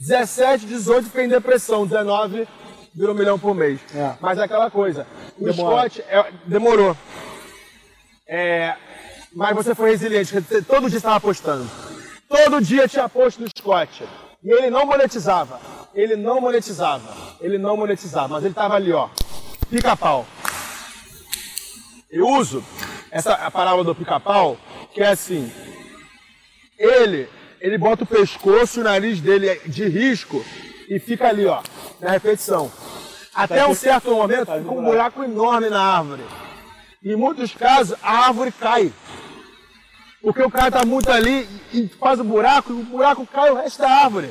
17, 18 fiquei em depressão, 19 virou um milhão por mês. É. Mas é aquela coisa, o. Scott é- demorou. É, mas você foi resiliente, você todo dia estava postando. Todo dia tinha post no Scott. E ele não monetizava. Ele não monetizava. Ele não monetizava. Mas ele estava ali, ó. Pica-pau. Eu uso essa a parábola do pica-pau, que é assim. Ele, ele bota o pescoço e o nariz dele de risco e fica ali, ó, na repetição. Até um certo momento fica um buraco enorme na árvore. Em muitos casos, a árvore cai. Porque o cara tá muito ali e faz o buraco, e o buraco cai o resto da árvore.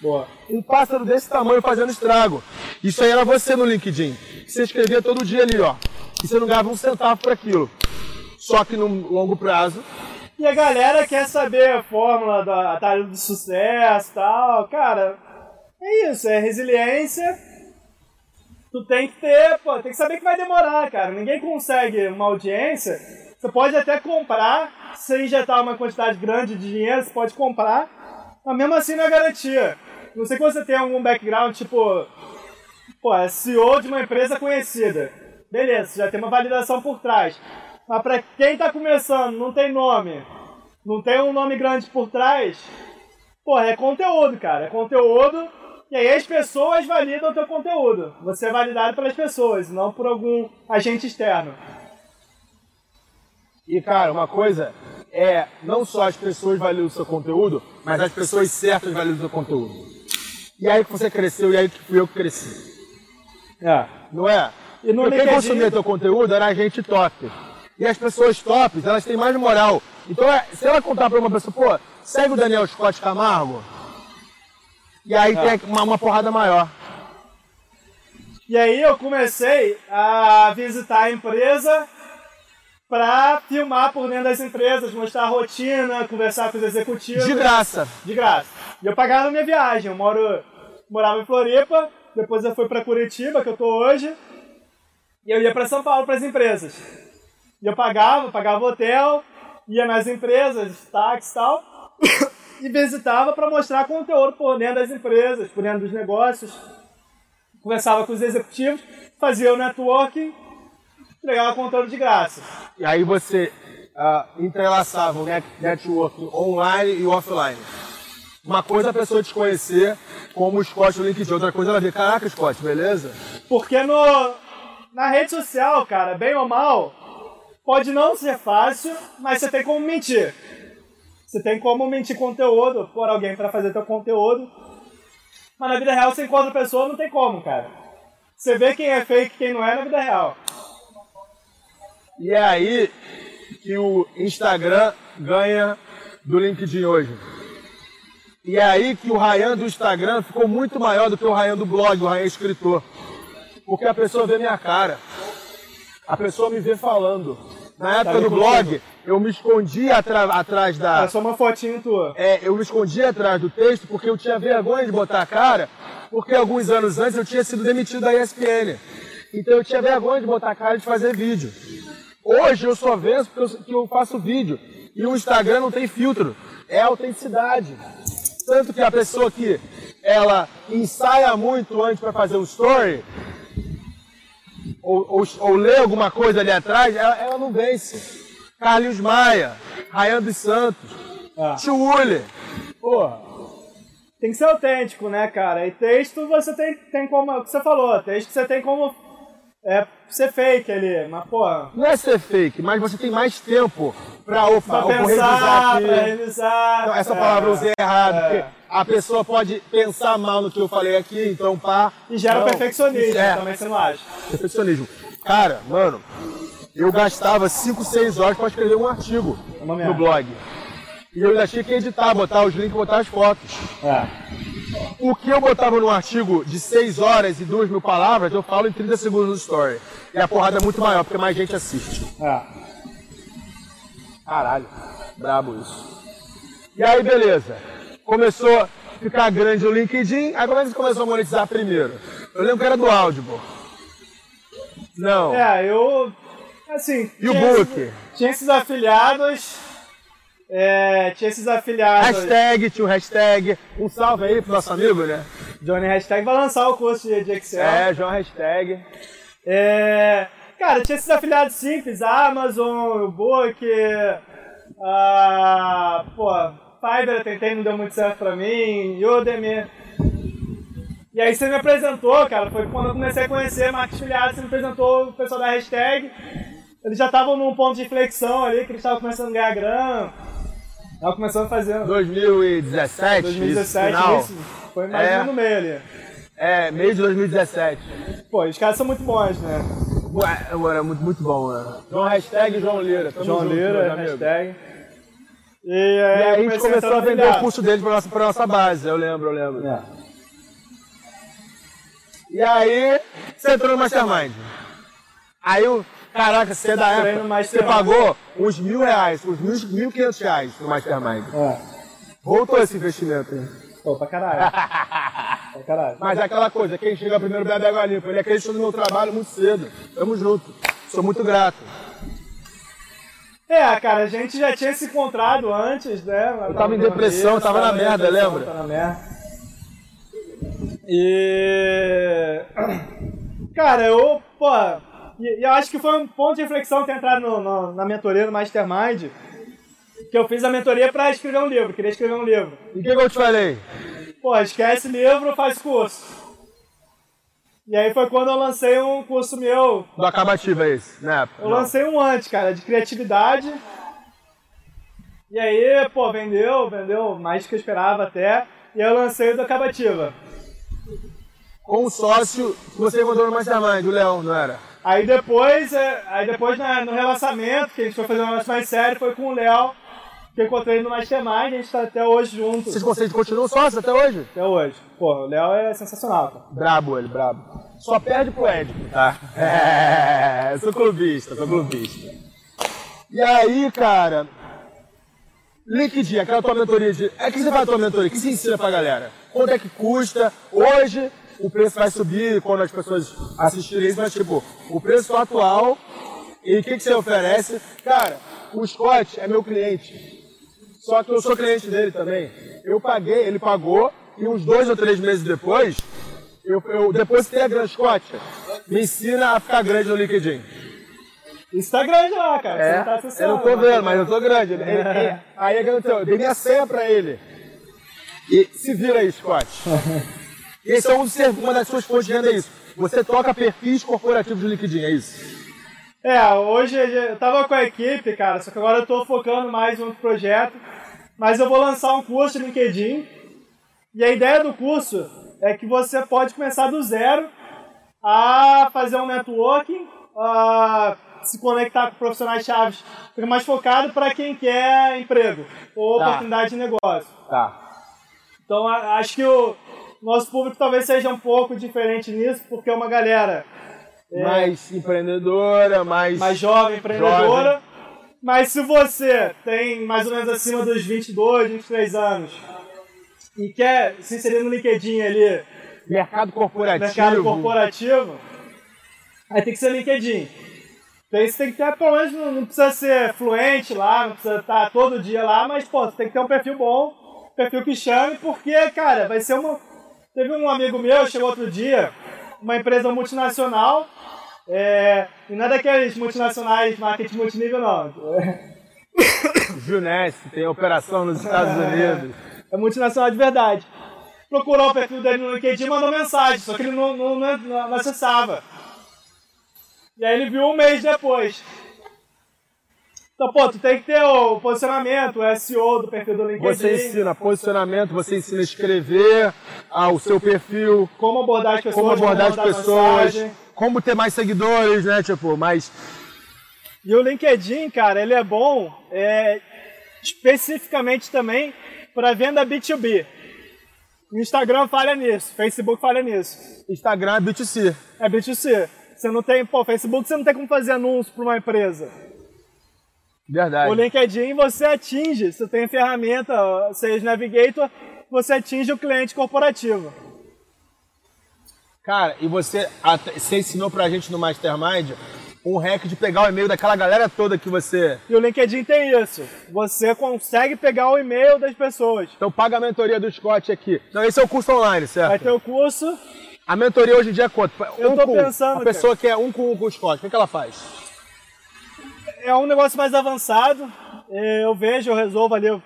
Boa. Um pássaro desse tamanho fazendo estrago. Isso aí era você no LinkedIn. Você escrevia todo dia ali, ó. E você não ganhava um centavo por aquilo. Só que no longo prazo, E a galera quer saber a fórmula da atalho do sucesso e tal. Cara, é isso, é resiliência. Tu tem que ter, pô, tem que saber que vai demorar, cara. Ninguém consegue uma audiência. Você pode até comprar, se injetar uma quantidade grande de dinheiro, você pode comprar, mas mesmo assim não é garantia. Não sei que você tem algum background, tipo, pô, é CEO de uma empresa conhecida. Beleza, já tem uma validação por trás. Mas pra quem tá começando, não tem nome, não tem um nome grande por trás, pô, é conteúdo, cara. É conteúdo. E aí as pessoas validam o teu conteúdo. Você é validado pelas pessoas, não por algum agente externo. E, cara, uma coisa é não só as pessoas validam o seu conteúdo, mas as pessoas certas validam o seu conteúdo. E aí que você cresceu e aí que fui eu que cresci. É. Não é? E no Porque quem consumia teu conteúdo era a gente top. E as pessoas tops, elas têm mais moral. Então, é, se ela contar pra uma pessoa, pô, segue o Daniel Scott Camargo, e aí É. tem uma, uma porrada maior. E aí eu comecei a visitar a empresa para filmar por dentro das empresas, mostrar a rotina, conversar com os executivos. De graça. De graça. E eu pagava a minha viagem. Eu moro, morava em Floripa, depois eu fui para Curitiba, que eu tô hoje, e eu ia para São Paulo para as empresas. E eu pagava, pagava hotel, ia nas empresas, táxi e tal, e visitava para mostrar conteúdo por dentro das empresas, por dentro dos negócios. Conversava com os executivos, fazia o networking, entregava conteúdo de graça. E aí você ah, entrelaçava o net, networking online e offline. Uma coisa é a pessoa te conhecer como o Scott no LinkedIn, outra coisa é ela ver, caraca, Scott, beleza? Porque no, na rede social, cara, bem ou mal, pode não ser fácil, mas você tem como mentir. Você tem como mentir conteúdo, pôr alguém para fazer teu conteúdo. Mas na vida real você encontra a pessoa, não tem como, cara. Você vê quem é fake e quem não é na vida real. E é aí que o Instagram ganha do LinkedIn hoje. E é aí que o Ryan do Instagram ficou muito maior do que o Ryan do blog, o Ryan escritor. Porque a pessoa vê minha cara. A pessoa me vê falando. Na época ali do blog, eu me escondia atrás da. É só uma fotinho tua. É, eu me escondia atrás do texto porque eu tinha vergonha de botar a cara, porque alguns anos antes eu tinha sido demitido da ESPN. Então eu tinha vergonha de botar a cara e de fazer vídeo. Hoje eu só venço porque eu, que eu faço vídeo. E o Instagram não tem filtro. É autenticidade. Tanto que a pessoa que ela ensaia muito antes para fazer o story, ou, ou, ou lê alguma coisa ali atrás, ela, ela não vence. Carlinhos Maia, Ryan dos Santos, Ah. Tio Uli. Porra. Tem que ser autêntico, né, cara? E texto você tem, tem como. O que você falou, texto você tem como é, ser fake ali. Mas, pô, Não é ser fake, mas você tem mais tempo pra, opa, pra pensar, aqui. pra revisar. Não, essa é. palavra eu usei errado, É. porque a pessoa pode pensar mal no que eu falei aqui, então pá. E gera Não, perfeccionismo é, também, você não acha? perfeccionismo. Cara, mano, eu gastava 5, 6 horas pra escrever um artigo Uma no blog. E eu ainda tinha que editar, botar os links, botar as fotos. É. O que eu botava num artigo de 6 horas e 2 mil palavras, eu falo em 30 segundos no story. E a porrada é muito maior, porque mais gente assiste. É. Caralho, brabo isso. E aí, beleza. Começou a ficar grande o LinkedIn, aí como é que começou a monetizar primeiro? Eu lembro que era do Audible. Não. É, eu. Assim. E o book? esses- Tinha esses afiliados. É, tinha esses afiliados. Hashtag, tio hashtag. Um salve aí pro nosso amigo, né? Johnny Hashtag vai lançar o curso de, Excel. É, João Hashtag. É, cara, tinha esses afiliados simples, Amazon, o Book, a, pô, Fiverr eu tentei, não deu muito certo pra mim, Udemy. E aí você me apresentou, cara, foi quando eu comecei a conhecer marketing afiliado, você me apresentou o pessoal da hashtag. Eles já estavam num ponto de inflexão ali, que eles estavam começando a ganhar grana. Estavam começando a fazer 2017, 2017, isso, final. isso, foi mais ou É. menos no meio ali. É, mês de 2017. Pô, os caras são muito bons, né? Ué, era muito, muito bom, né? João Hashtag João Lira. Tamo João junto, Lira, hashtag. E E aí, a gente começou a vender o curso deles pra nossa, pra nossa base, eu lembro, eu lembro. É. E aí, você entrou no Mastermind. Aí eu, caraca, você é da época, você Mastermind. pagou uns mil reais, uns mil, mil quinhentos reais no Mastermind. É. Voltou esse investimento aí. Pô, pra caralho. pra caralho. Mas é aquela coisa, quem chega primeiro bebe água limpa. Ele acreditou no meu trabalho muito cedo. Tamo junto. Sou muito grato. É, cara, a gente já tinha se encontrado antes, né? Eu tava em depressão, eu tava na merda, lembra? Tava na merda. E. Cara, eu, pô. E e eu acho que foi um ponto de reflexão ter entrado no- no- na mentoria do Mastermind. Que eu fiz a mentoria pra escrever um livro, queria escrever um livro. E o que, que eu te falei? Pô, esquece livro, faz curso. E aí foi quando eu lancei um curso meu. Do acabativo é esse, né? Eu lancei um antes, cara, de criatividade. E aí, pô, vendeu, vendeu mais do que eu esperava até. E aí eu lancei o do Acabativa. Com um sócio que você encontrou no Mastermind, o Leão, não era? Aí depois, é, aí depois na- no relançamento, que a gente foi fazer um negócio mais sério, foi com o Léo, que eu encontrei no Mastermind, a gente tá até hoje junto. Vocês, vocês continuam sócios até hoje? Até hoje. Pô, o Léo é sensacional, cara. Brabo ele, brabo. Só perde pro Édipo, tá? É, sou clubista, sou clubista. E aí, cara, LinkedIn, aquela tua mentoria de... É que você faz a tua mentoria, o que você ensina pra galera? Quanto é que custa? Hoje, o preço vai subir quando as pessoas assistirem isso, mas tipo, o preço atual e o que, que você oferece. Cara, o Scott é meu cliente. Só que eu sou cliente dele também. Eu paguei, ele pagou, e uns dois ou três meses depois, eu, eu depositei a grande Scott. Me ensina a ficar grande no LinkedIn. Isso tá grande lá, cara. É, Você não tá eu não tô vendo, mas eu tô grande. Ele- ele- aí aconteceu, eu dei minha senha pra ele. E se vira aí, Scott. Esse é um dos uma das suas fontes de renda, é isso. Você toca perfis corporativos do LinkedIn, é isso. É, hoje eu tava com a equipe, cara, só que agora eu tô focando mais em outro projeto. Mas eu vou lançar um curso de LinkedIn. E a ideia do curso é que você pode começar do zero a fazer um networking, a se conectar com profissionais chaves. Fica mais focado para quem quer emprego ou Tá. oportunidade de negócio. Tá. Então acho que o nosso público talvez seja um pouco diferente nisso, porque é uma galera Mais empreendedora, mais. mais jovem, empreendedora. Mas se você tem mais ou menos acima dos 22, 23 anos e quer se inserir no LinkedIn ali, mercado corporativo. mercado corporativo, aí tem que ser LinkedIn. Então você tem que ter, pelo menos, não, precisa ser fluente lá, não precisa estar todo dia lá, mas, pô, você tem que ter um perfil bom, um perfil que chame, porque, cara, vai ser uma... Teve um amigo meu, chegou outro dia, uma empresa multinacional, é, e não é daqueles multinacionais marketing multinível, não. Juness, tem operação nos Estados Unidos. É multinacional de verdade. Procurou o perfil dele no LinkedIn e mandou mensagem, só que ele não, não, não, não acessava. E aí ele viu um mês depois. Então, pô, tu tem que ter o posicionamento, o SEO do perfil do LinkedIn. Você ensina posicionamento, você ensina a escrever ah, o seu perfil, como abordar as pessoas, como abordar as pessoas, como ter mais seguidores, né? Tipo, mais. E o LinkedIn, cara, ele é bom é, especificamente também para venda B2B. O Instagram falha nisso, Facebook falha nisso. Instagram é B2C. É B2C. Você não tem, pô, Facebook você não tem como fazer anúncio para uma empresa. Verdade. O LinkedIn você atinge, você tem ferramenta, Sales Navigator, você atinge o cliente corporativo. Cara, e você, você ensinou pra gente no Mastermind um hack de pegar o e-mail daquela galera toda que você. E o LinkedIn tem isso. Você consegue pegar o e-mail das pessoas. Então paga a mentoria do Scott aqui. Não, esse é o curso online, certo? Vai ter o curso. A mentoria hoje em dia é quanto? Eu um tô com pensando, A pessoa que é um com um com o Scott, o que, que ela faz? É um negócio mais avançado. É, Eu vejo, eu resolvo ali. Eu,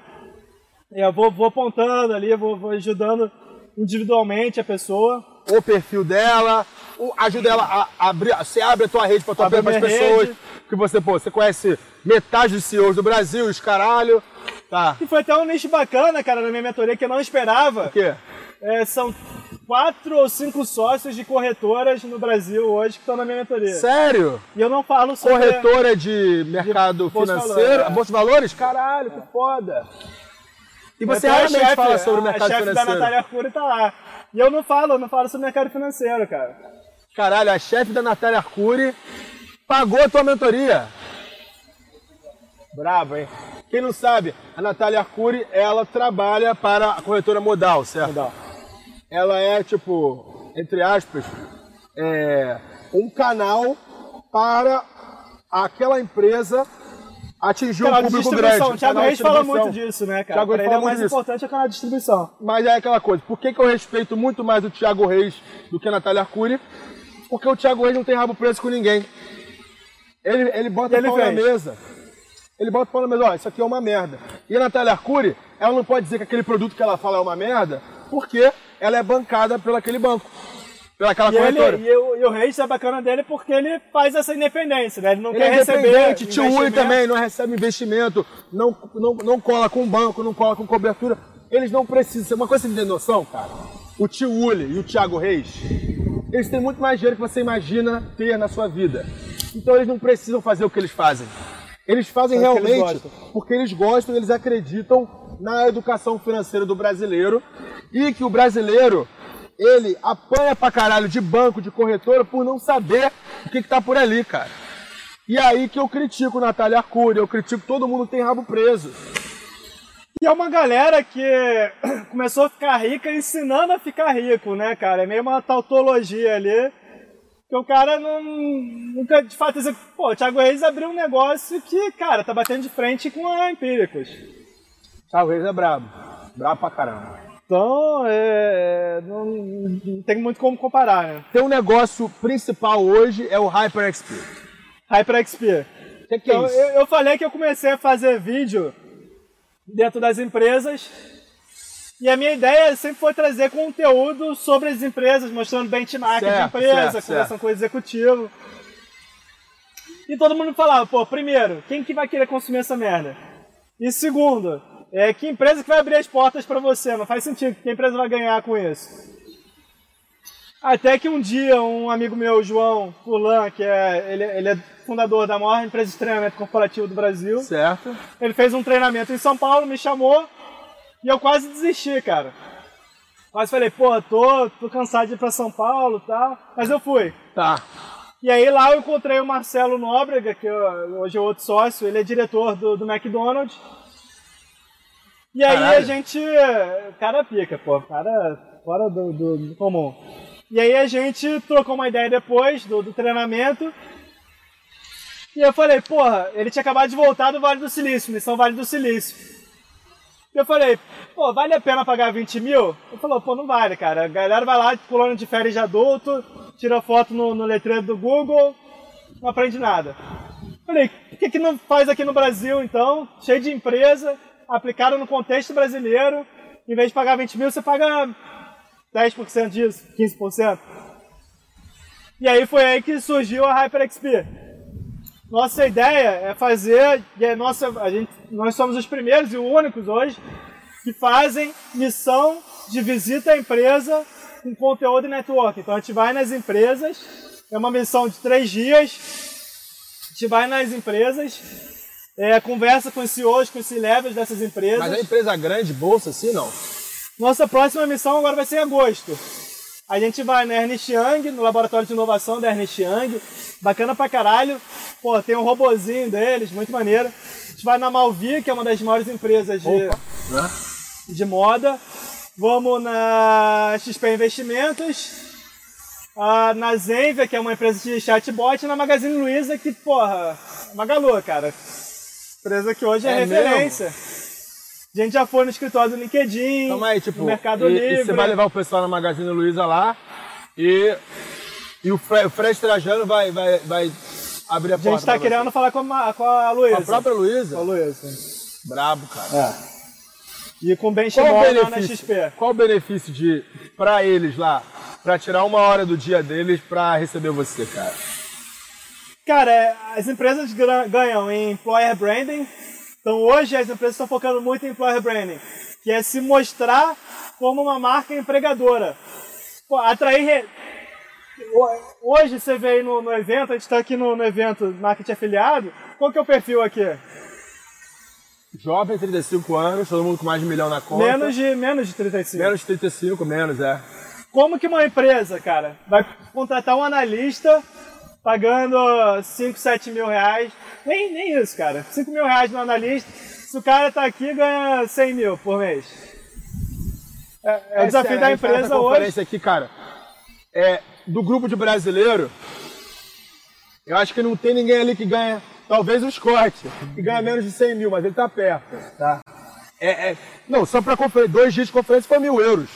eu vou, vou apontando ali, vou, vou ajudando individualmente a pessoa. O perfil dela, o- ajuda ela a abrir. Você abre a tua rede pra tua para as pessoas. rede. Que você, pô, você conhece metade dos CEOs do Brasil, os caralho. Tá. E foi até um nicho bacana, cara, na minha mentoria que eu não esperava. O quê? É, são quatro ou cinco sócios de corretoras no Brasil hoje que estão na minha mentoria. Sério? E eu não falo sobre. Corretora de mercado De financeiro. É. Bolsa de Valores? Caralho, que foda. E você Até a realmente chefe- fala sobre o a mercado chefe da financeiro. Natália Arcuri tá lá. E eu não falo, eu não falo sobre mercado financeiro, cara. Caralho, a chefe da Natália Arcuri pagou a tua mentoria. Bravo, hein? Quem não sabe, a Natália Arcuri, ela trabalha para a corretora Modal, certo? Modal. Ela é, tipo, entre aspas, é, um canal para aquela empresa atingir Canal um público distribuição. grande. O Thiago Reis fala muito disso, né, cara? Thiago Reis ele é mais disso. importante é o canal de distribuição. Mas é aquela coisa, por que, que eu respeito muito mais o Thiago Reis do que a Natália Arcuri? Porque o Thiago Reis não tem rabo preso com ninguém. Ele, ele bota ele pau na fez. mesa. Ele bota pau na mesa, ó, isso aqui é uma merda. E a Natália Arcuri, ela não pode dizer que aquele produto que ela fala é uma merda, porque ela é bancada pelo aquele banco. Pela aquela E, ele, corretora. e, o, e o Reis é bacana dele porque ele faz essa independência, né? Ele não Ele quer é receber. tio Uli também não recebe investimento, não, não, não cola com banco, não cola com cobertura. Eles não precisam. Uma coisa que você tem noção, cara. O tio Uli e o Thiago Reis, eles têm muito mais dinheiro que você imagina ter na sua vida. Então eles não precisam fazer o que eles fazem. Eles fazem eles realmente gostam. porque eles gostam, eles acreditam na educação financeira do brasileiro e que o brasileiro ele apanha pra caralho de banco, de corretora por não saber o que, que tá por ali, cara. E aí que eu critico Natália Arcuri, eu critico todo mundo tem rabo preso. E é uma galera que começou a ficar rica ensinando a ficar rico, né, cara? É meio uma tautologia ali. Que o cara não, nunca de fato pô, o Thiago Reis abriu um negócio que, cara, tá batendo de frente com a Empíricos. Reis é brabo. Brabo pra caramba. Então, é, não, não tem muito como comparar, né? Tem um negócio principal hoje, é o HyperXP. HyperXP. O que, que é Então, isso? eu, eu falei que eu comecei a fazer vídeo dentro das empresas. E a minha ideia sempre foi trazer conteúdo sobre as empresas, mostrando benchmark de Certo, empresa, certo, conversando certo. com o executivo. E todo mundo falava, pô, primeiro, quem que vai querer consumir essa merda? E segundo, é, que empresa que vai abrir as portas para você? Não faz sentido, que empresa vai ganhar com isso? Até que um dia um amigo meu, João Fulan, que é ele, ele é fundador da maior empresa de treinamento corporativo do Brasil, Certo. ele fez um treinamento em São Paulo, me chamou e eu quase desisti, cara. Quase falei, porra, tô, tô cansado de ir pra São Paulo e tal. Mas eu fui. Tá. E aí lá eu encontrei o Marcelo Nóbrega, que eu- hoje é outro sócio, ele é diretor do, do McDonald's. E aí a Caralho. gente. Cara pica, pô, cara fora do, do- do comum. E aí a gente trocou uma ideia depois do, do treinamento. E eu falei, porra, ele tinha acabado de voltar do Vale do Silício, missão Vale do Silício. E eu falei, pô, vale a pena pagar 20 mil? Ele falou, pô, não vale, cara. A galera vai lá pulando de férias de adulto, tira foto no, no letreiro do Google, não aprende nada. Falei, por que, que não faz aqui no Brasil, então? Cheio de empresa, aplicado no contexto brasileiro. Em vez de pagar 20 mil, você paga 10% disso, 15%. E aí foi aí que surgiu a HyperXP. Nossa ideia é fazer, e é nossa, a gente, nós somos os primeiros e únicos hoje que fazem missão de visita à empresa com conteúdo e network. Então a gente vai nas empresas, é uma missão de três dias, a gente vai nas empresas, é, conversa com os CEOs, com os C-levels dessas empresas. Mas é empresa grande, bolsa, assim, não? Nossa próxima missão agora vai ser em agosto. A gente vai na Ernest Young, no laboratório de inovação da Ernest Young. Bacana pra caralho. Pô, tem um robozinho deles, muito maneiro. A gente vai na Malvi, que é uma das maiores empresas de, Opa, né? de moda. Vamos na XP Investimentos. ah, na Zenvia, que é uma empresa de chatbot. E na Magazine Luiza, que, porra, Magalu, cara. Empresa que hoje é, É referência. A gente já foi no escritório do LinkedIn, Calma aí, tipo, no Mercado e, Livre. e você vai levar o pessoal na Magazine Luiza lá e, e o, Fre, o Fred Trajano vai, vai, vai abrir a A porta. gente tá pra querendo falar com a, com a Luísa. você. A própria Luiza? Com a Luísa. Brabo, cara. É. E com o Ben Qual o Shimon lá na benefício? XP. Qual o benefício de para eles lá, para tirar uma hora do dia deles para receber você, cara? Cara, as empresas ganham em employer branding. Então hoje as empresas estão focando muito em employer branding, que é se mostrar como uma marca empregadora. Pô, atrair. Hoje você vê aí no, no evento, a gente está aqui no, no evento Marketing Afiliado. Qual que é o perfil aqui? Jovem, 35 anos, todo mundo com mais de um milhão na conta. Menos de, menos de 35. Menos de 35, menos, é. Como que uma empresa, cara, vai contratar um analista pagando 5, 7 mil reais? Nem, nem isso, cara. 5 mil reais no analista. Se o cara tá aqui, ganha 100 mil por mês. É, é o desafio Essa- da empresa hoje. aqui, cara, é do grupo de brasileiro, eu acho que não tem ninguém ali que ganha, talvez o Scott, que ganha menos de 100 mil, mas ele tá perto, tá? É, é- não, só pra dois dias de conferência foi mil euros,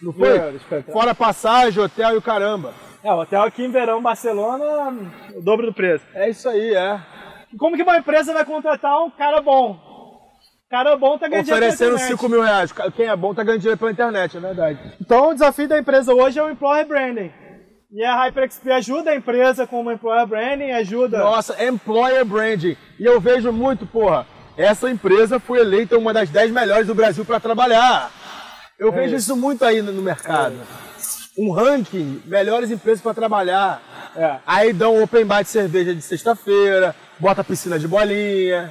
não foi? Euros. Fora passagem, hotel e o caramba. É, o hotel aqui em verão, Barcelona, o dobro do preço. É isso aí, é. E Como que uma empresa vai contratar um cara bom? Cara bom tá ganhando dinheiro pela Oferecendo internet. 5 mil reais. Quem é bom tá ganhando dinheiro pela internet, é verdade. Então o desafio da empresa hoje é o employer branding. E a HyperXP ajuda a empresa com o employer branding, ajuda. Nossa, employer branding. E eu vejo muito, porra, essa empresa foi eleita uma das 10 melhores do Brasil para trabalhar. Eu vejo isso muito aí no no mercado. Um ranking, melhores empresas para trabalhar. É. Aí dão um open bar de cerveja de sexta-feira, bota piscina de bolinha.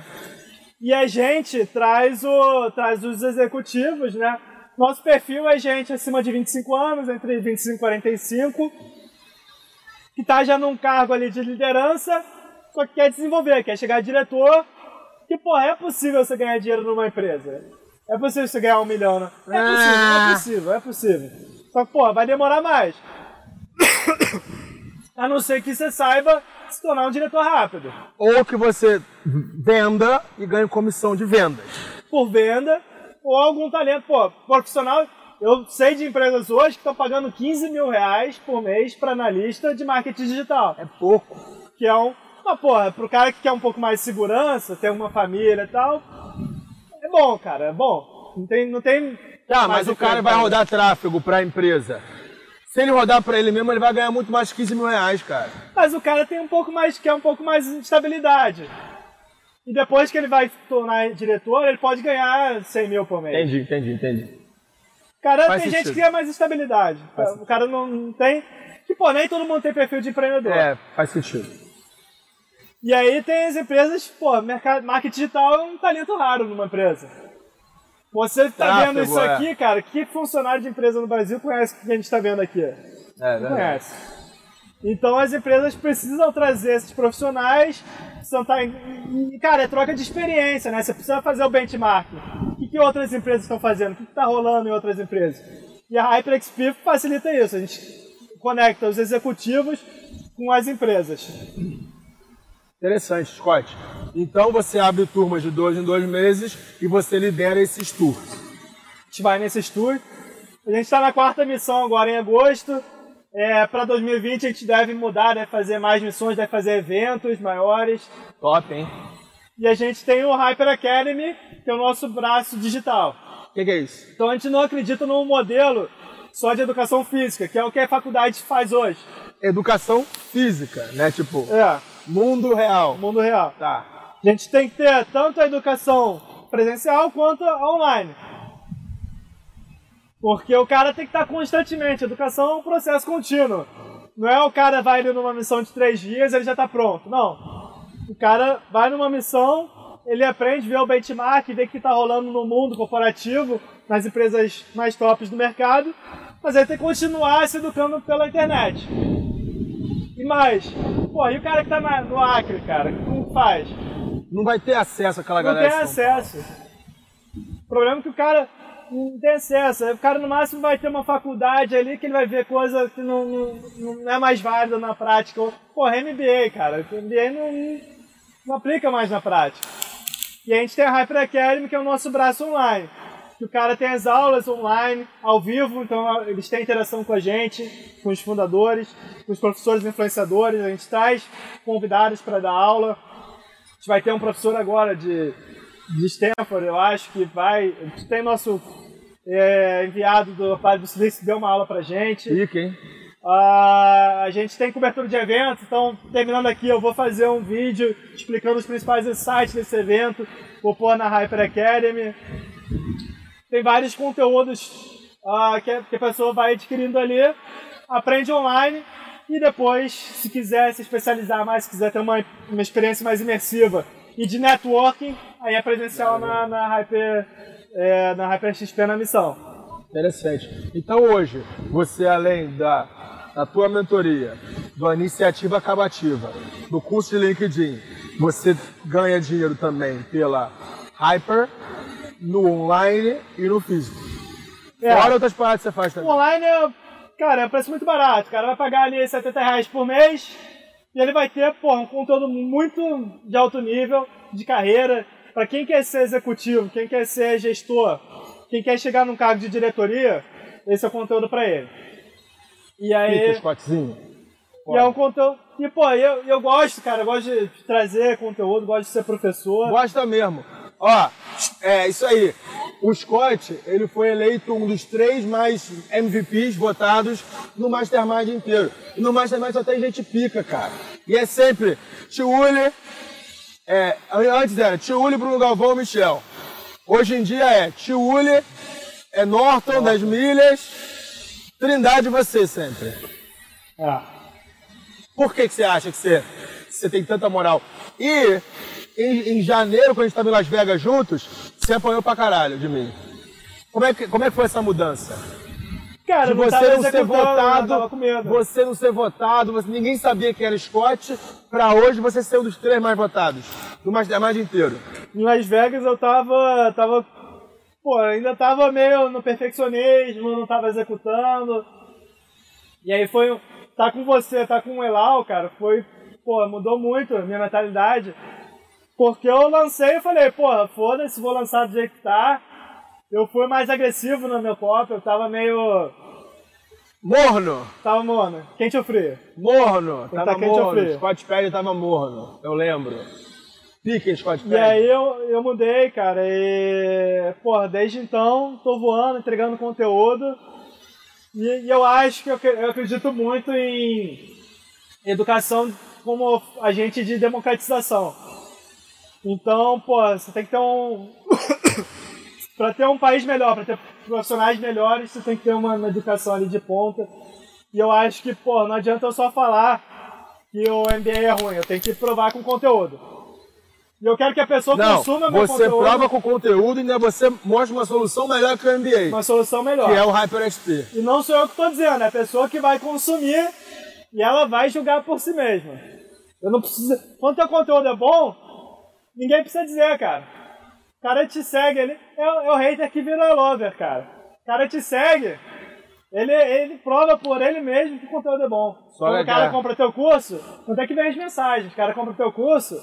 E a gente traz, o, traz os executivos, né? Nosso perfil é gente acima de 25 anos, entre 25 e 45, que está já num cargo ali de liderança, só que quer desenvolver, quer chegar a diretor, que, porra, é possível você ganhar dinheiro numa empresa. É possível você ganhar um milhão, né? É possível, Ah. é possível, é possível. Só que, porra, vai demorar mais. A não ser que você saiba se tornar um diretor rápido. Ou que você venda e ganhe comissão de vendas. por venda ou algum talento. Pô, profissional, eu sei de empresas hoje que estão pagando 15 mil reais por mês para analista de marketing digital. É pouco. Que é um. Mas, porra, pro cara que quer um pouco mais de segurança, ter uma família e tal. É bom, cara, é bom. Não tem. Não tem Tá, mais mas o cara vai rodar tráfego para a empresa. Se ele rodar para ele mesmo, ele vai ganhar muito mais de 15 mil reais, cara. Mas o cara tem um pouco mais, quer um pouco mais de estabilidade. E depois que ele vai se tornar diretor, ele pode ganhar 100 mil por mês. Entendi, entendi, entendi. Cara, Faz tem gente sentido. que quer mais estabilidade. o cara não, não tem. Que, pô, nem todo mundo tem perfil de empreendedor. É, faz sentido. E aí tem as empresas, pô, mercado, marketing digital é um talento raro numa empresa. Você que tá Tráfego, vendo isso é. aqui, cara, que funcionário de empresa no Brasil conhece o que a gente tá vendo aqui? É, verdade. conhece. Então as empresas precisam trazer esses profissionais, precisam estar em... cara, é troca de experiência, né? Você precisa fazer o benchmark. O que, que outras empresas estão fazendo? O que está rolando em outras empresas? E a HyperXP facilita isso. A gente conecta os executivos com as empresas. Interessante, Scott. Então você abre turmas de dois em dois meses e você lidera esses tours. A gente vai nesses tours. A gente está na quarta missão agora em agosto. É, para 2020 a gente deve mudar, deve fazer mais missões, deve fazer eventos maiores. Top, hein? E a gente tem o Hyper Academy, que é o nosso braço digital. O que, que é isso? Então a gente não acredita num modelo só de educação física, que é o que a faculdade faz hoje. Educação física, né? Tipo, É, mundo real. mundo real. Tá. A gente tem que ter tanto a educação presencial quanto online. Porque o cara tem que estar constantemente. Educação é um processo contínuo. Não é o cara vai numa missão de três dias ele já está pronto. Não. O cara vai numa missão, ele aprende, vê o benchmark, vê o que está rolando no mundo corporativo, nas empresas mais tops do mercado, mas ele tem que continuar se educando pela internet. E mais, pô, e o cara que tá na- no Acre, cara, como faz? Não vai ter acesso àquela Não galera. tem de São Paulo. acesso. O problema é que o cara não tem acesso. O cara no máximo vai ter uma faculdade ali que ele vai ver coisa que não, não, não é mais válida na prática. Porra, MBA, cara. MBA não, não aplica mais na prática. E a gente tem a Hyper Academy, que é o nosso braço online. Que o cara tem as aulas online, ao vivo, então eles têm interação com a gente, com os fundadores, com os professores influenciadores. A gente traz convidados para dar aula. A gente vai ter um professor agora de, de Stanford, eu acho, que vai. A gente tem nosso é, enviado do Padre do Silício que deu uma aula pra gente. Fica, hein? Ah, a gente tem cobertura de eventos, então terminando aqui eu vou fazer um vídeo explicando os principais insights desse evento, vou pôr na Hyper Academy. Tem vários conteúdos ah, que, a, que a pessoa vai adquirindo ali, aprende online e depois, se quiser se especializar mais, se quiser ter uma, uma experiência mais imersiva e de networking, aí é presencial na, na Hyper, é, na Hyper XP na missão. Interessante. Então hoje, você além da, da tua mentoria, da iniciativa acabativa, do curso de LinkedIn, você ganha dinheiro também pela Hyper, no online e no físico. É. Fora outras paradas que você faz O também. online é, cara, é um preço muito barato. O cara vai pagar ali 70 reais por mês e ele vai ter, porra, um conteúdo muito de alto nível, de carreira. Para quem quer ser executivo, quem quer ser gestor, quem quer chegar num cargo de diretoria, esse é o conteúdo para ele. E Fica, aí, Scottzinho. e é um conteúdo. E, pô, eu, eu gosto, cara, eu gosto de trazer conteúdo, gosto de ser professor. Gosta mesmo. Ó, é isso aí. O Scott, ele foi eleito um dos três mais MVPs votados no Mastermind inteiro. E no Mastermind só tem gente pica, cara. E é sempre Tiuli, é, antes era Tiuli, Bruno Galvão, Michel. Hoje em dia é Tiuli, é Norton, das milhas, Trindade você sempre. É. Por que, que você acha que você, você tem tanta moral? E em, em janeiro, quando a gente estava em Las Vegas juntos, você apanhou pra caralho de mim. Como é que, como é que foi essa mudança? Cara, De você não ser votado, você não ser votado, você, ninguém sabia que era Scott, pra hoje você ser um dos três mais votados do Mastermind inteiro. Em Las Vegas eu tava. tava. Pô, ainda tava meio no perfeccionismo, não tava executando. E aí foi. Tá com você, tá com o Elal, cara, foi. Pô, mudou muito a minha mentalidade. Porque eu lancei e falei, porra, foda-se, vou lançar do jeito que tá. Eu fui mais agressivo no meu pop, eu tava meio. Morno! Tava, mano, quente ou frio? Morno! Tá Tava quente ou morno. frio? Scott Perry tava morno, eu lembro. Pique, Scott E Perry. aí eu, eu mudei, cara, e, porra, desde então tô voando, entregando conteúdo. E, e eu acho que eu, que- eu acredito muito em educação como agente de democratização. Então, pô, você tem que ter um. para ter um país melhor, para ter profissionais melhores, você tem que ter uma, uma educação ali de ponta. E eu acho que, pô, não adianta eu só falar que o MBA é ruim, eu tenho que provar com conteúdo. E eu quero que a pessoa Não, consuma meu você conteúdo. prova com o conteúdo e você mostra uma solução melhor que o MBA, uma solução melhor. que é o HyperXP. E não sou eu que estou dizendo, é a pessoa que vai consumir e ela vai julgar por si mesma. Eu não preciso. Quando teu conteúdo é bom, ninguém precisa dizer, cara. O cara te segue, ele é, o- é o hater que vira lover, cara. O cara te segue, ele, ele prova por ele mesmo que o conteúdo é bom. Só Quando o legal. cara compra teu curso, não tem que ver as mensagens. O cara compra teu curso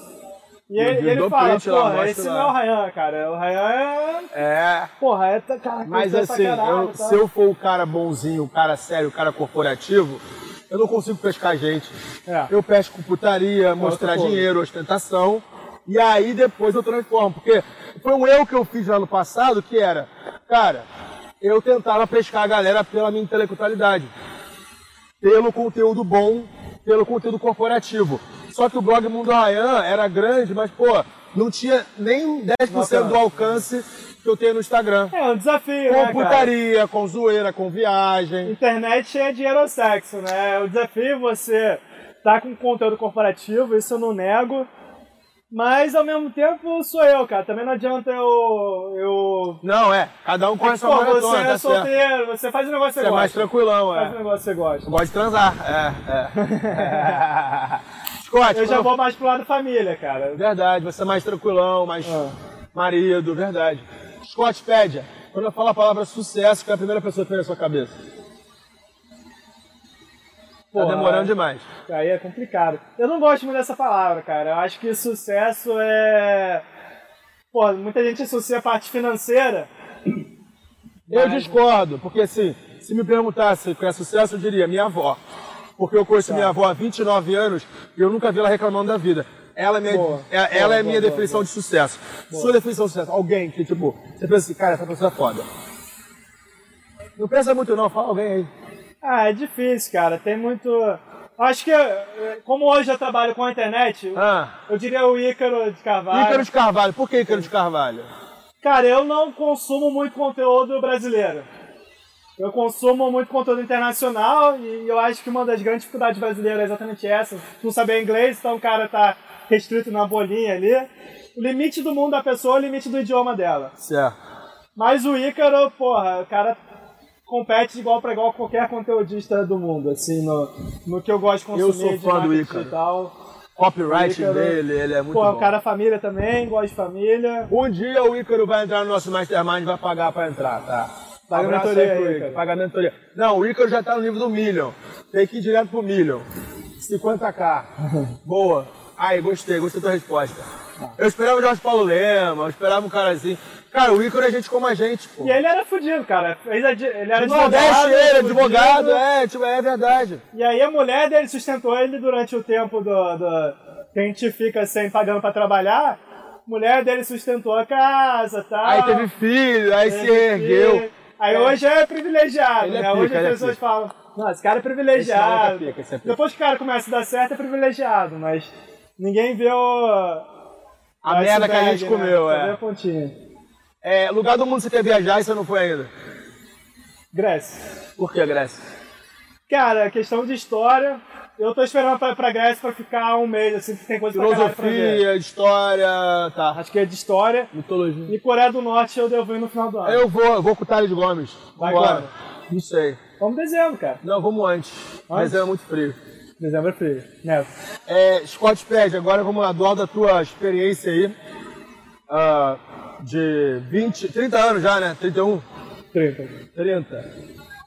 e ele, ele fala, print porra, esse lá." não é o Ryan, cara. O Ryan é. É. Porra, é. Cara, Mas pra assim, caralho, eu- tá? se eu for o cara bonzinho, o cara sério, o cara corporativo, eu não consigo pescar gente. É. Eu pesco putaria, mostrar outra coisa. dinheiro, ostentação. E aí depois eu transformo. Porque foi um erro que eu fiz lá no passado, que era, cara, eu tentava pescar a galera pela minha intelectualidade. Pelo conteúdo bom, pelo conteúdo corporativo. Só que o blog Mundo Ryan era grande, mas, pô, não tinha nem 10% do alcance que eu tenho no Instagram. É um desafio, Com né, cara? putaria, com zoeira, com viagem. Internet é dinheiro ou sexo, né? O desafio é você tá com conteúdo corporativo, isso eu não nego. Mas ao mesmo tempo sou eu, cara. Também não adianta eu. eu... Não, é. Cada um corre sua Pô, maratona, você é tá certo. solteiro, você faz o negócio que Você você é mais gosta. tranquilão, Faz o é. negócio que você gosta. Gosta de transar, é, é. Scott, Eu já vou mais pro lado família, cara. Verdade, você é mais tranquilão, mais Ah. marido, verdade. Scott Pédia, quando eu falo a palavra sucesso, qual é a primeira pessoa que vem na sua cabeça? Tá Porra, demorando demais. Aí é complicado. Eu não gosto muito dessa palavra, cara. Eu acho que sucesso é. Pô, muita gente associa a parte financeira. Eu Mas- discordo, porque assim, se me perguntasse o que é sucesso, eu diria minha avó. Porque eu conheço minha avó há 29 anos e eu nunca vi ela reclamando da vida. Ela é minha, Boa. é- ela Boa, é a boa, minha definição de sucesso. Sua definição de sucesso, alguém que, tipo, você pensa assim, cara, essa pessoa é foda. Não pensa muito não, fala alguém aí. Ah, é difícil, cara. Tem muito. Acho que, como hoje eu trabalho com a internet, Ah, eu diria o Ícaro de Carvalho. Ícaro de Carvalho. Por que Ícaro de Carvalho? Cara, eu não consumo muito conteúdo brasileiro. Eu consumo muito conteúdo internacional e eu acho que uma das grandes dificuldades brasileiras é exatamente essa. Não saber inglês, então o cara tá restrito na bolinha ali. O limite do mundo da pessoa é o limite do idioma dela. Certo. Mas o Ícaro, porra, o cara compete igual para igual qualquer conteudista do mundo, assim, no, no que eu gosto de Eu consumir sou de fã do Ícaro. digital. Copyright Ícaro- dele, ele é muito Pô, bom. o cara família também, gosta de família. Um dia o Ícaro vai entrar no nosso Mastermind e vai pagar pra entrar, tá? Paga Abraço mentoria aí Ícaro. cara. Paga mentoria. Não, o Ícaro já tá no nível do Million. Tem que ir direto pro Million. 50k. Boa. Aí, gostei, gostei da tua resposta. Eu esperava o Jorge Paulo Lema, eu esperava um cara assim. Cara, o Ícaro é gente como a gente, pô. E ele era fudido, cara. Ele era Nordeste, ele, fudido. advogado, é, tipo, é verdade. E aí a mulher dele sustentou ele durante o tempo do, do que a gente fica sem pagando pra trabalhar. Mulher dele sustentou a casa, tal. Aí teve filho, aí se ergueu. Aí É. hoje é privilegiado, Ele é né? pica, hoje as é pessoas pica. falam, não, esse cara é privilegiado. é é pica. Depois que o cara começa a dar certo, é privilegiado, mas ninguém vê o... A o merda que a gente né? comeu, vê é. a pontinha. é. Lugar do mundo você quer viajar e você não foi ainda. Grécia. Por que, Grécia? Cara, questão de história. Eu tô esperando pra, pra Grécia pra ficar um mês, assim, porque tem coisa pra caralho pra. Filosofia, história, tá. Acho que é de história. Mitologia. E Coreia do Norte eu devo ir no final do ano. Eu vou, eu vou com o Thales Gomes. Vai quando? Não sei. Vamos em dezembro, cara. Não, vamos antes. Mas é muito frio. Dezembro é frio. Neto. É, Scott Ped, agora vamos lá, do da tua experiência aí. ah, de 20, 30 anos já, né? 31? 30. 30.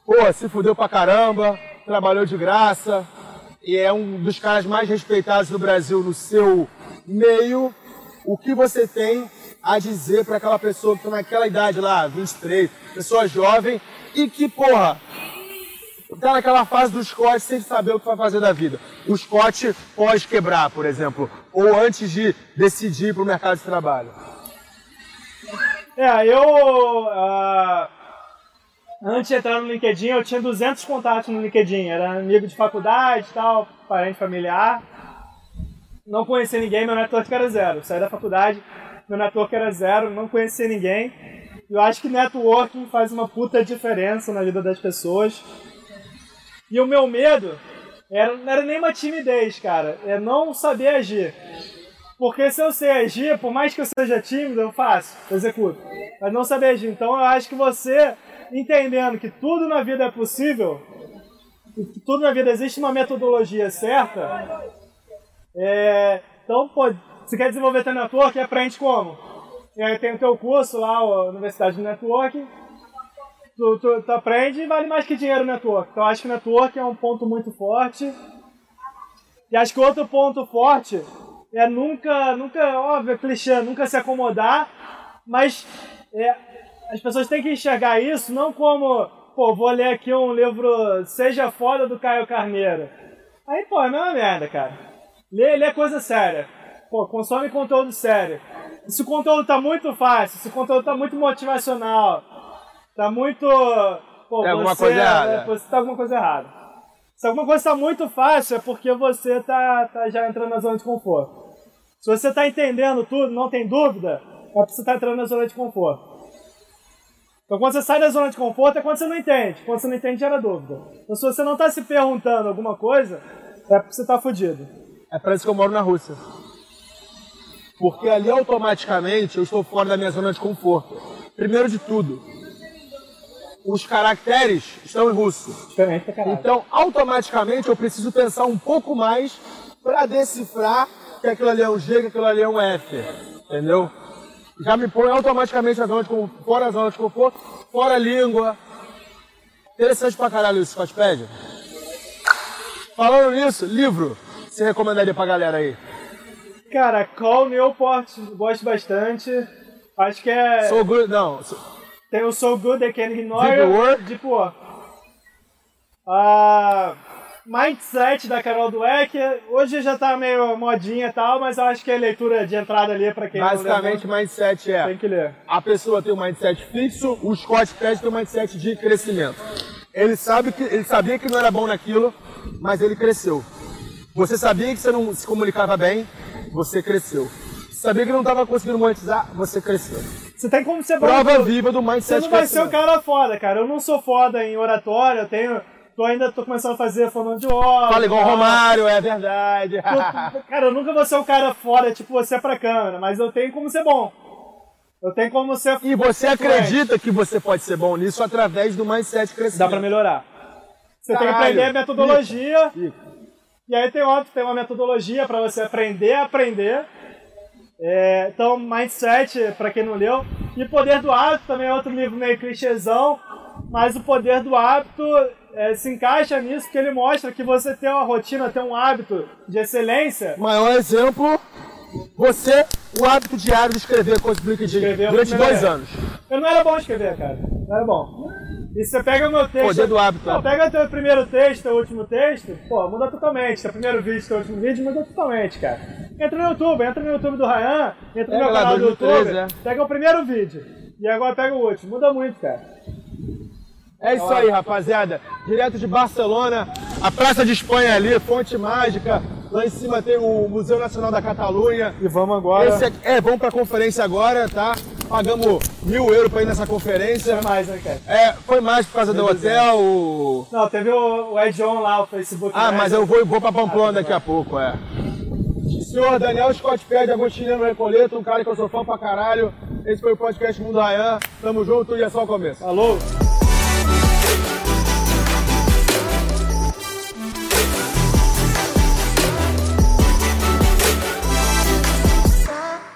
Pô, se fudeu pra caramba, trabalhou de graça e é um dos caras mais respeitados do Brasil no seu meio. O que você tem a dizer pra aquela pessoa que tá naquela idade lá, 23, pessoa jovem e que, porra, tá naquela fase do Scott sem saber o que vai fazer da vida. O Scott pode quebrar, por exemplo, ou antes de decidir pro mercado de trabalho. É, eu. ah, antes de entrar no LinkedIn, eu tinha 200 contatos no LinkedIn. Era amigo de faculdade tal, parente familiar. Não conhecia ninguém, meu network era zero. Saí da faculdade, meu network era zero, não conhecia ninguém. Eu acho que networking faz uma puta diferença na vida das pessoas. E o meu medo era, não era nem uma timidez, cara. É não saber agir. Porque se eu sei agir, por mais que eu seja tímido, eu faço, eu executo. Mas não saber agir. Então eu acho que você, entendendo que tudo na vida é possível, que tudo na vida existe uma metodologia certa, é, então, pô, você quer desenvolver teu network, aprende como? E aí tem o teu curso lá, a Universidade de Network, tu, tu, tu aprende e vale mais que dinheiro network. Então acho que network é um ponto muito forte. E acho que outro ponto forte é nunca, nunca, óbvio, é clichê, nunca se acomodar, mas é, as pessoas têm que enxergar isso não como, pô, vou ler aqui um livro Seja Foda do Caio Carneiro. Aí, pô, é uma merda, cara. Lê, lê coisa séria. Pô, consome conteúdo sério. Se o conteúdo tá muito fácil, se o conteúdo tá muito motivacional, tá muito. Pô, Tem alguma você, coisa errada. é, você tá alguma coisa errada. Se alguma coisa está muito fácil, é porque você tá, tá já entrando na zona de conforto. Se você está entendendo tudo, não tem dúvida, é porque você está entrando na zona de conforto. Então, quando você sai da zona de conforto, é quando você não entende. Quando você não entende, gera dúvida. Então, se você não está se perguntando alguma coisa, é porque você está fudido. É para isso que eu moro na Rússia. Porque ali automaticamente eu estou fora da minha zona de conforto. Primeiro de tudo, os caracteres estão em russo. Então, automaticamente eu preciso pensar um pouco mais para decifrar que aquilo ali é um G, que aquilo ali é um F. Entendeu? Já me põe automaticamente na zona de conforto, fora da zona de conforto, fora a língua. Interessante pra caralho isso, Scotchpad. Falando nisso, livro, você recomendaria pra galera aí? Cara, Call Newport, gosto bastante. Acho que é. Sou good, não. so- Tem o So Good I Can Ignore. Deep Work. Ah, Mindset da Carol Dweck. Hoje já tá meio modinha e tal, mas eu acho que é leitura de entrada ali pra quem Basicamente, não lê mindset é tem que ler. a pessoa tem um mindset fixo, o Scott Pad tem um mindset de crescimento. Ele sabe que ele sabia que não era bom naquilo, mas ele cresceu. Você sabia que você não se comunicava bem, você cresceu. Você sabia que não estava conseguindo monetizar, você cresceu. Você tem como ser bom. Prova tudo. viva do Você mindset não vai ser o crescimento. cara foda, cara. Eu não sou foda em oratória, eu tenho. Tô ainda tô começando a fazer fonoaudiólogo. Fala igual o. Romário, é verdade. Tô- Cara, eu nunca vou ser o cara foda, tipo você pra câmera, mas eu tenho como ser bom. Eu tenho como ser. E você acredita que você pode ser bom nisso através do mindset crescimento. Dá pra melhorar. Você tem que Caralho. aprender a metodologia. E aí tem óbvio, tem uma metodologia pra você aprender a aprender. É, então, Mindset, pra quem não leu. E Poder do Hábito também é outro livro meio clichêzão. Mas o Poder do Hábito é, se encaixa nisso, porque ele mostra que você ter uma rotina, ter um hábito de excelência. Maior exemplo, você, o hábito diário de escrever coisas do LinkedIn durante dois é. anos. Eu não era bom escrever, cara. Não era bom. E você pega o meu texto. Poder do hábito, Não, né? pega o teu primeiro texto, teu último texto, pô, muda totalmente. Teu primeiro vídeo, teu último vídeo, muda totalmente, cara. Entra no YouTube, entra no YouTube do Ryan, entra no meu canal do YouTube, 2013, é. pega o primeiro vídeo. E agora pega o último. Muda muito, cara. É isso aí, rapaziada. Direto de Barcelona, a Praça de Espanha ali, Fonte Mágica. Lá em cima tem o Museu Nacional da Catalunha. E vamos agora. Aqui, é, vamos pra conferência agora, tá? Pagamos mil euros pra ir nessa conferência. É mais, né, cara? É, foi mais por causa do hotel. o- Não, teve o, o Ed On lá, o Facebook. Ah, mas eu vou, vou pra Pamplona daqui a pouco, é. Senhor Daniel Scott Ped, Agostiniano Recoleto, um cara que eu sou fã pra caralho. Esse foi o podcast Mundo Rayan. Tamo junto e é só o começo. Falou!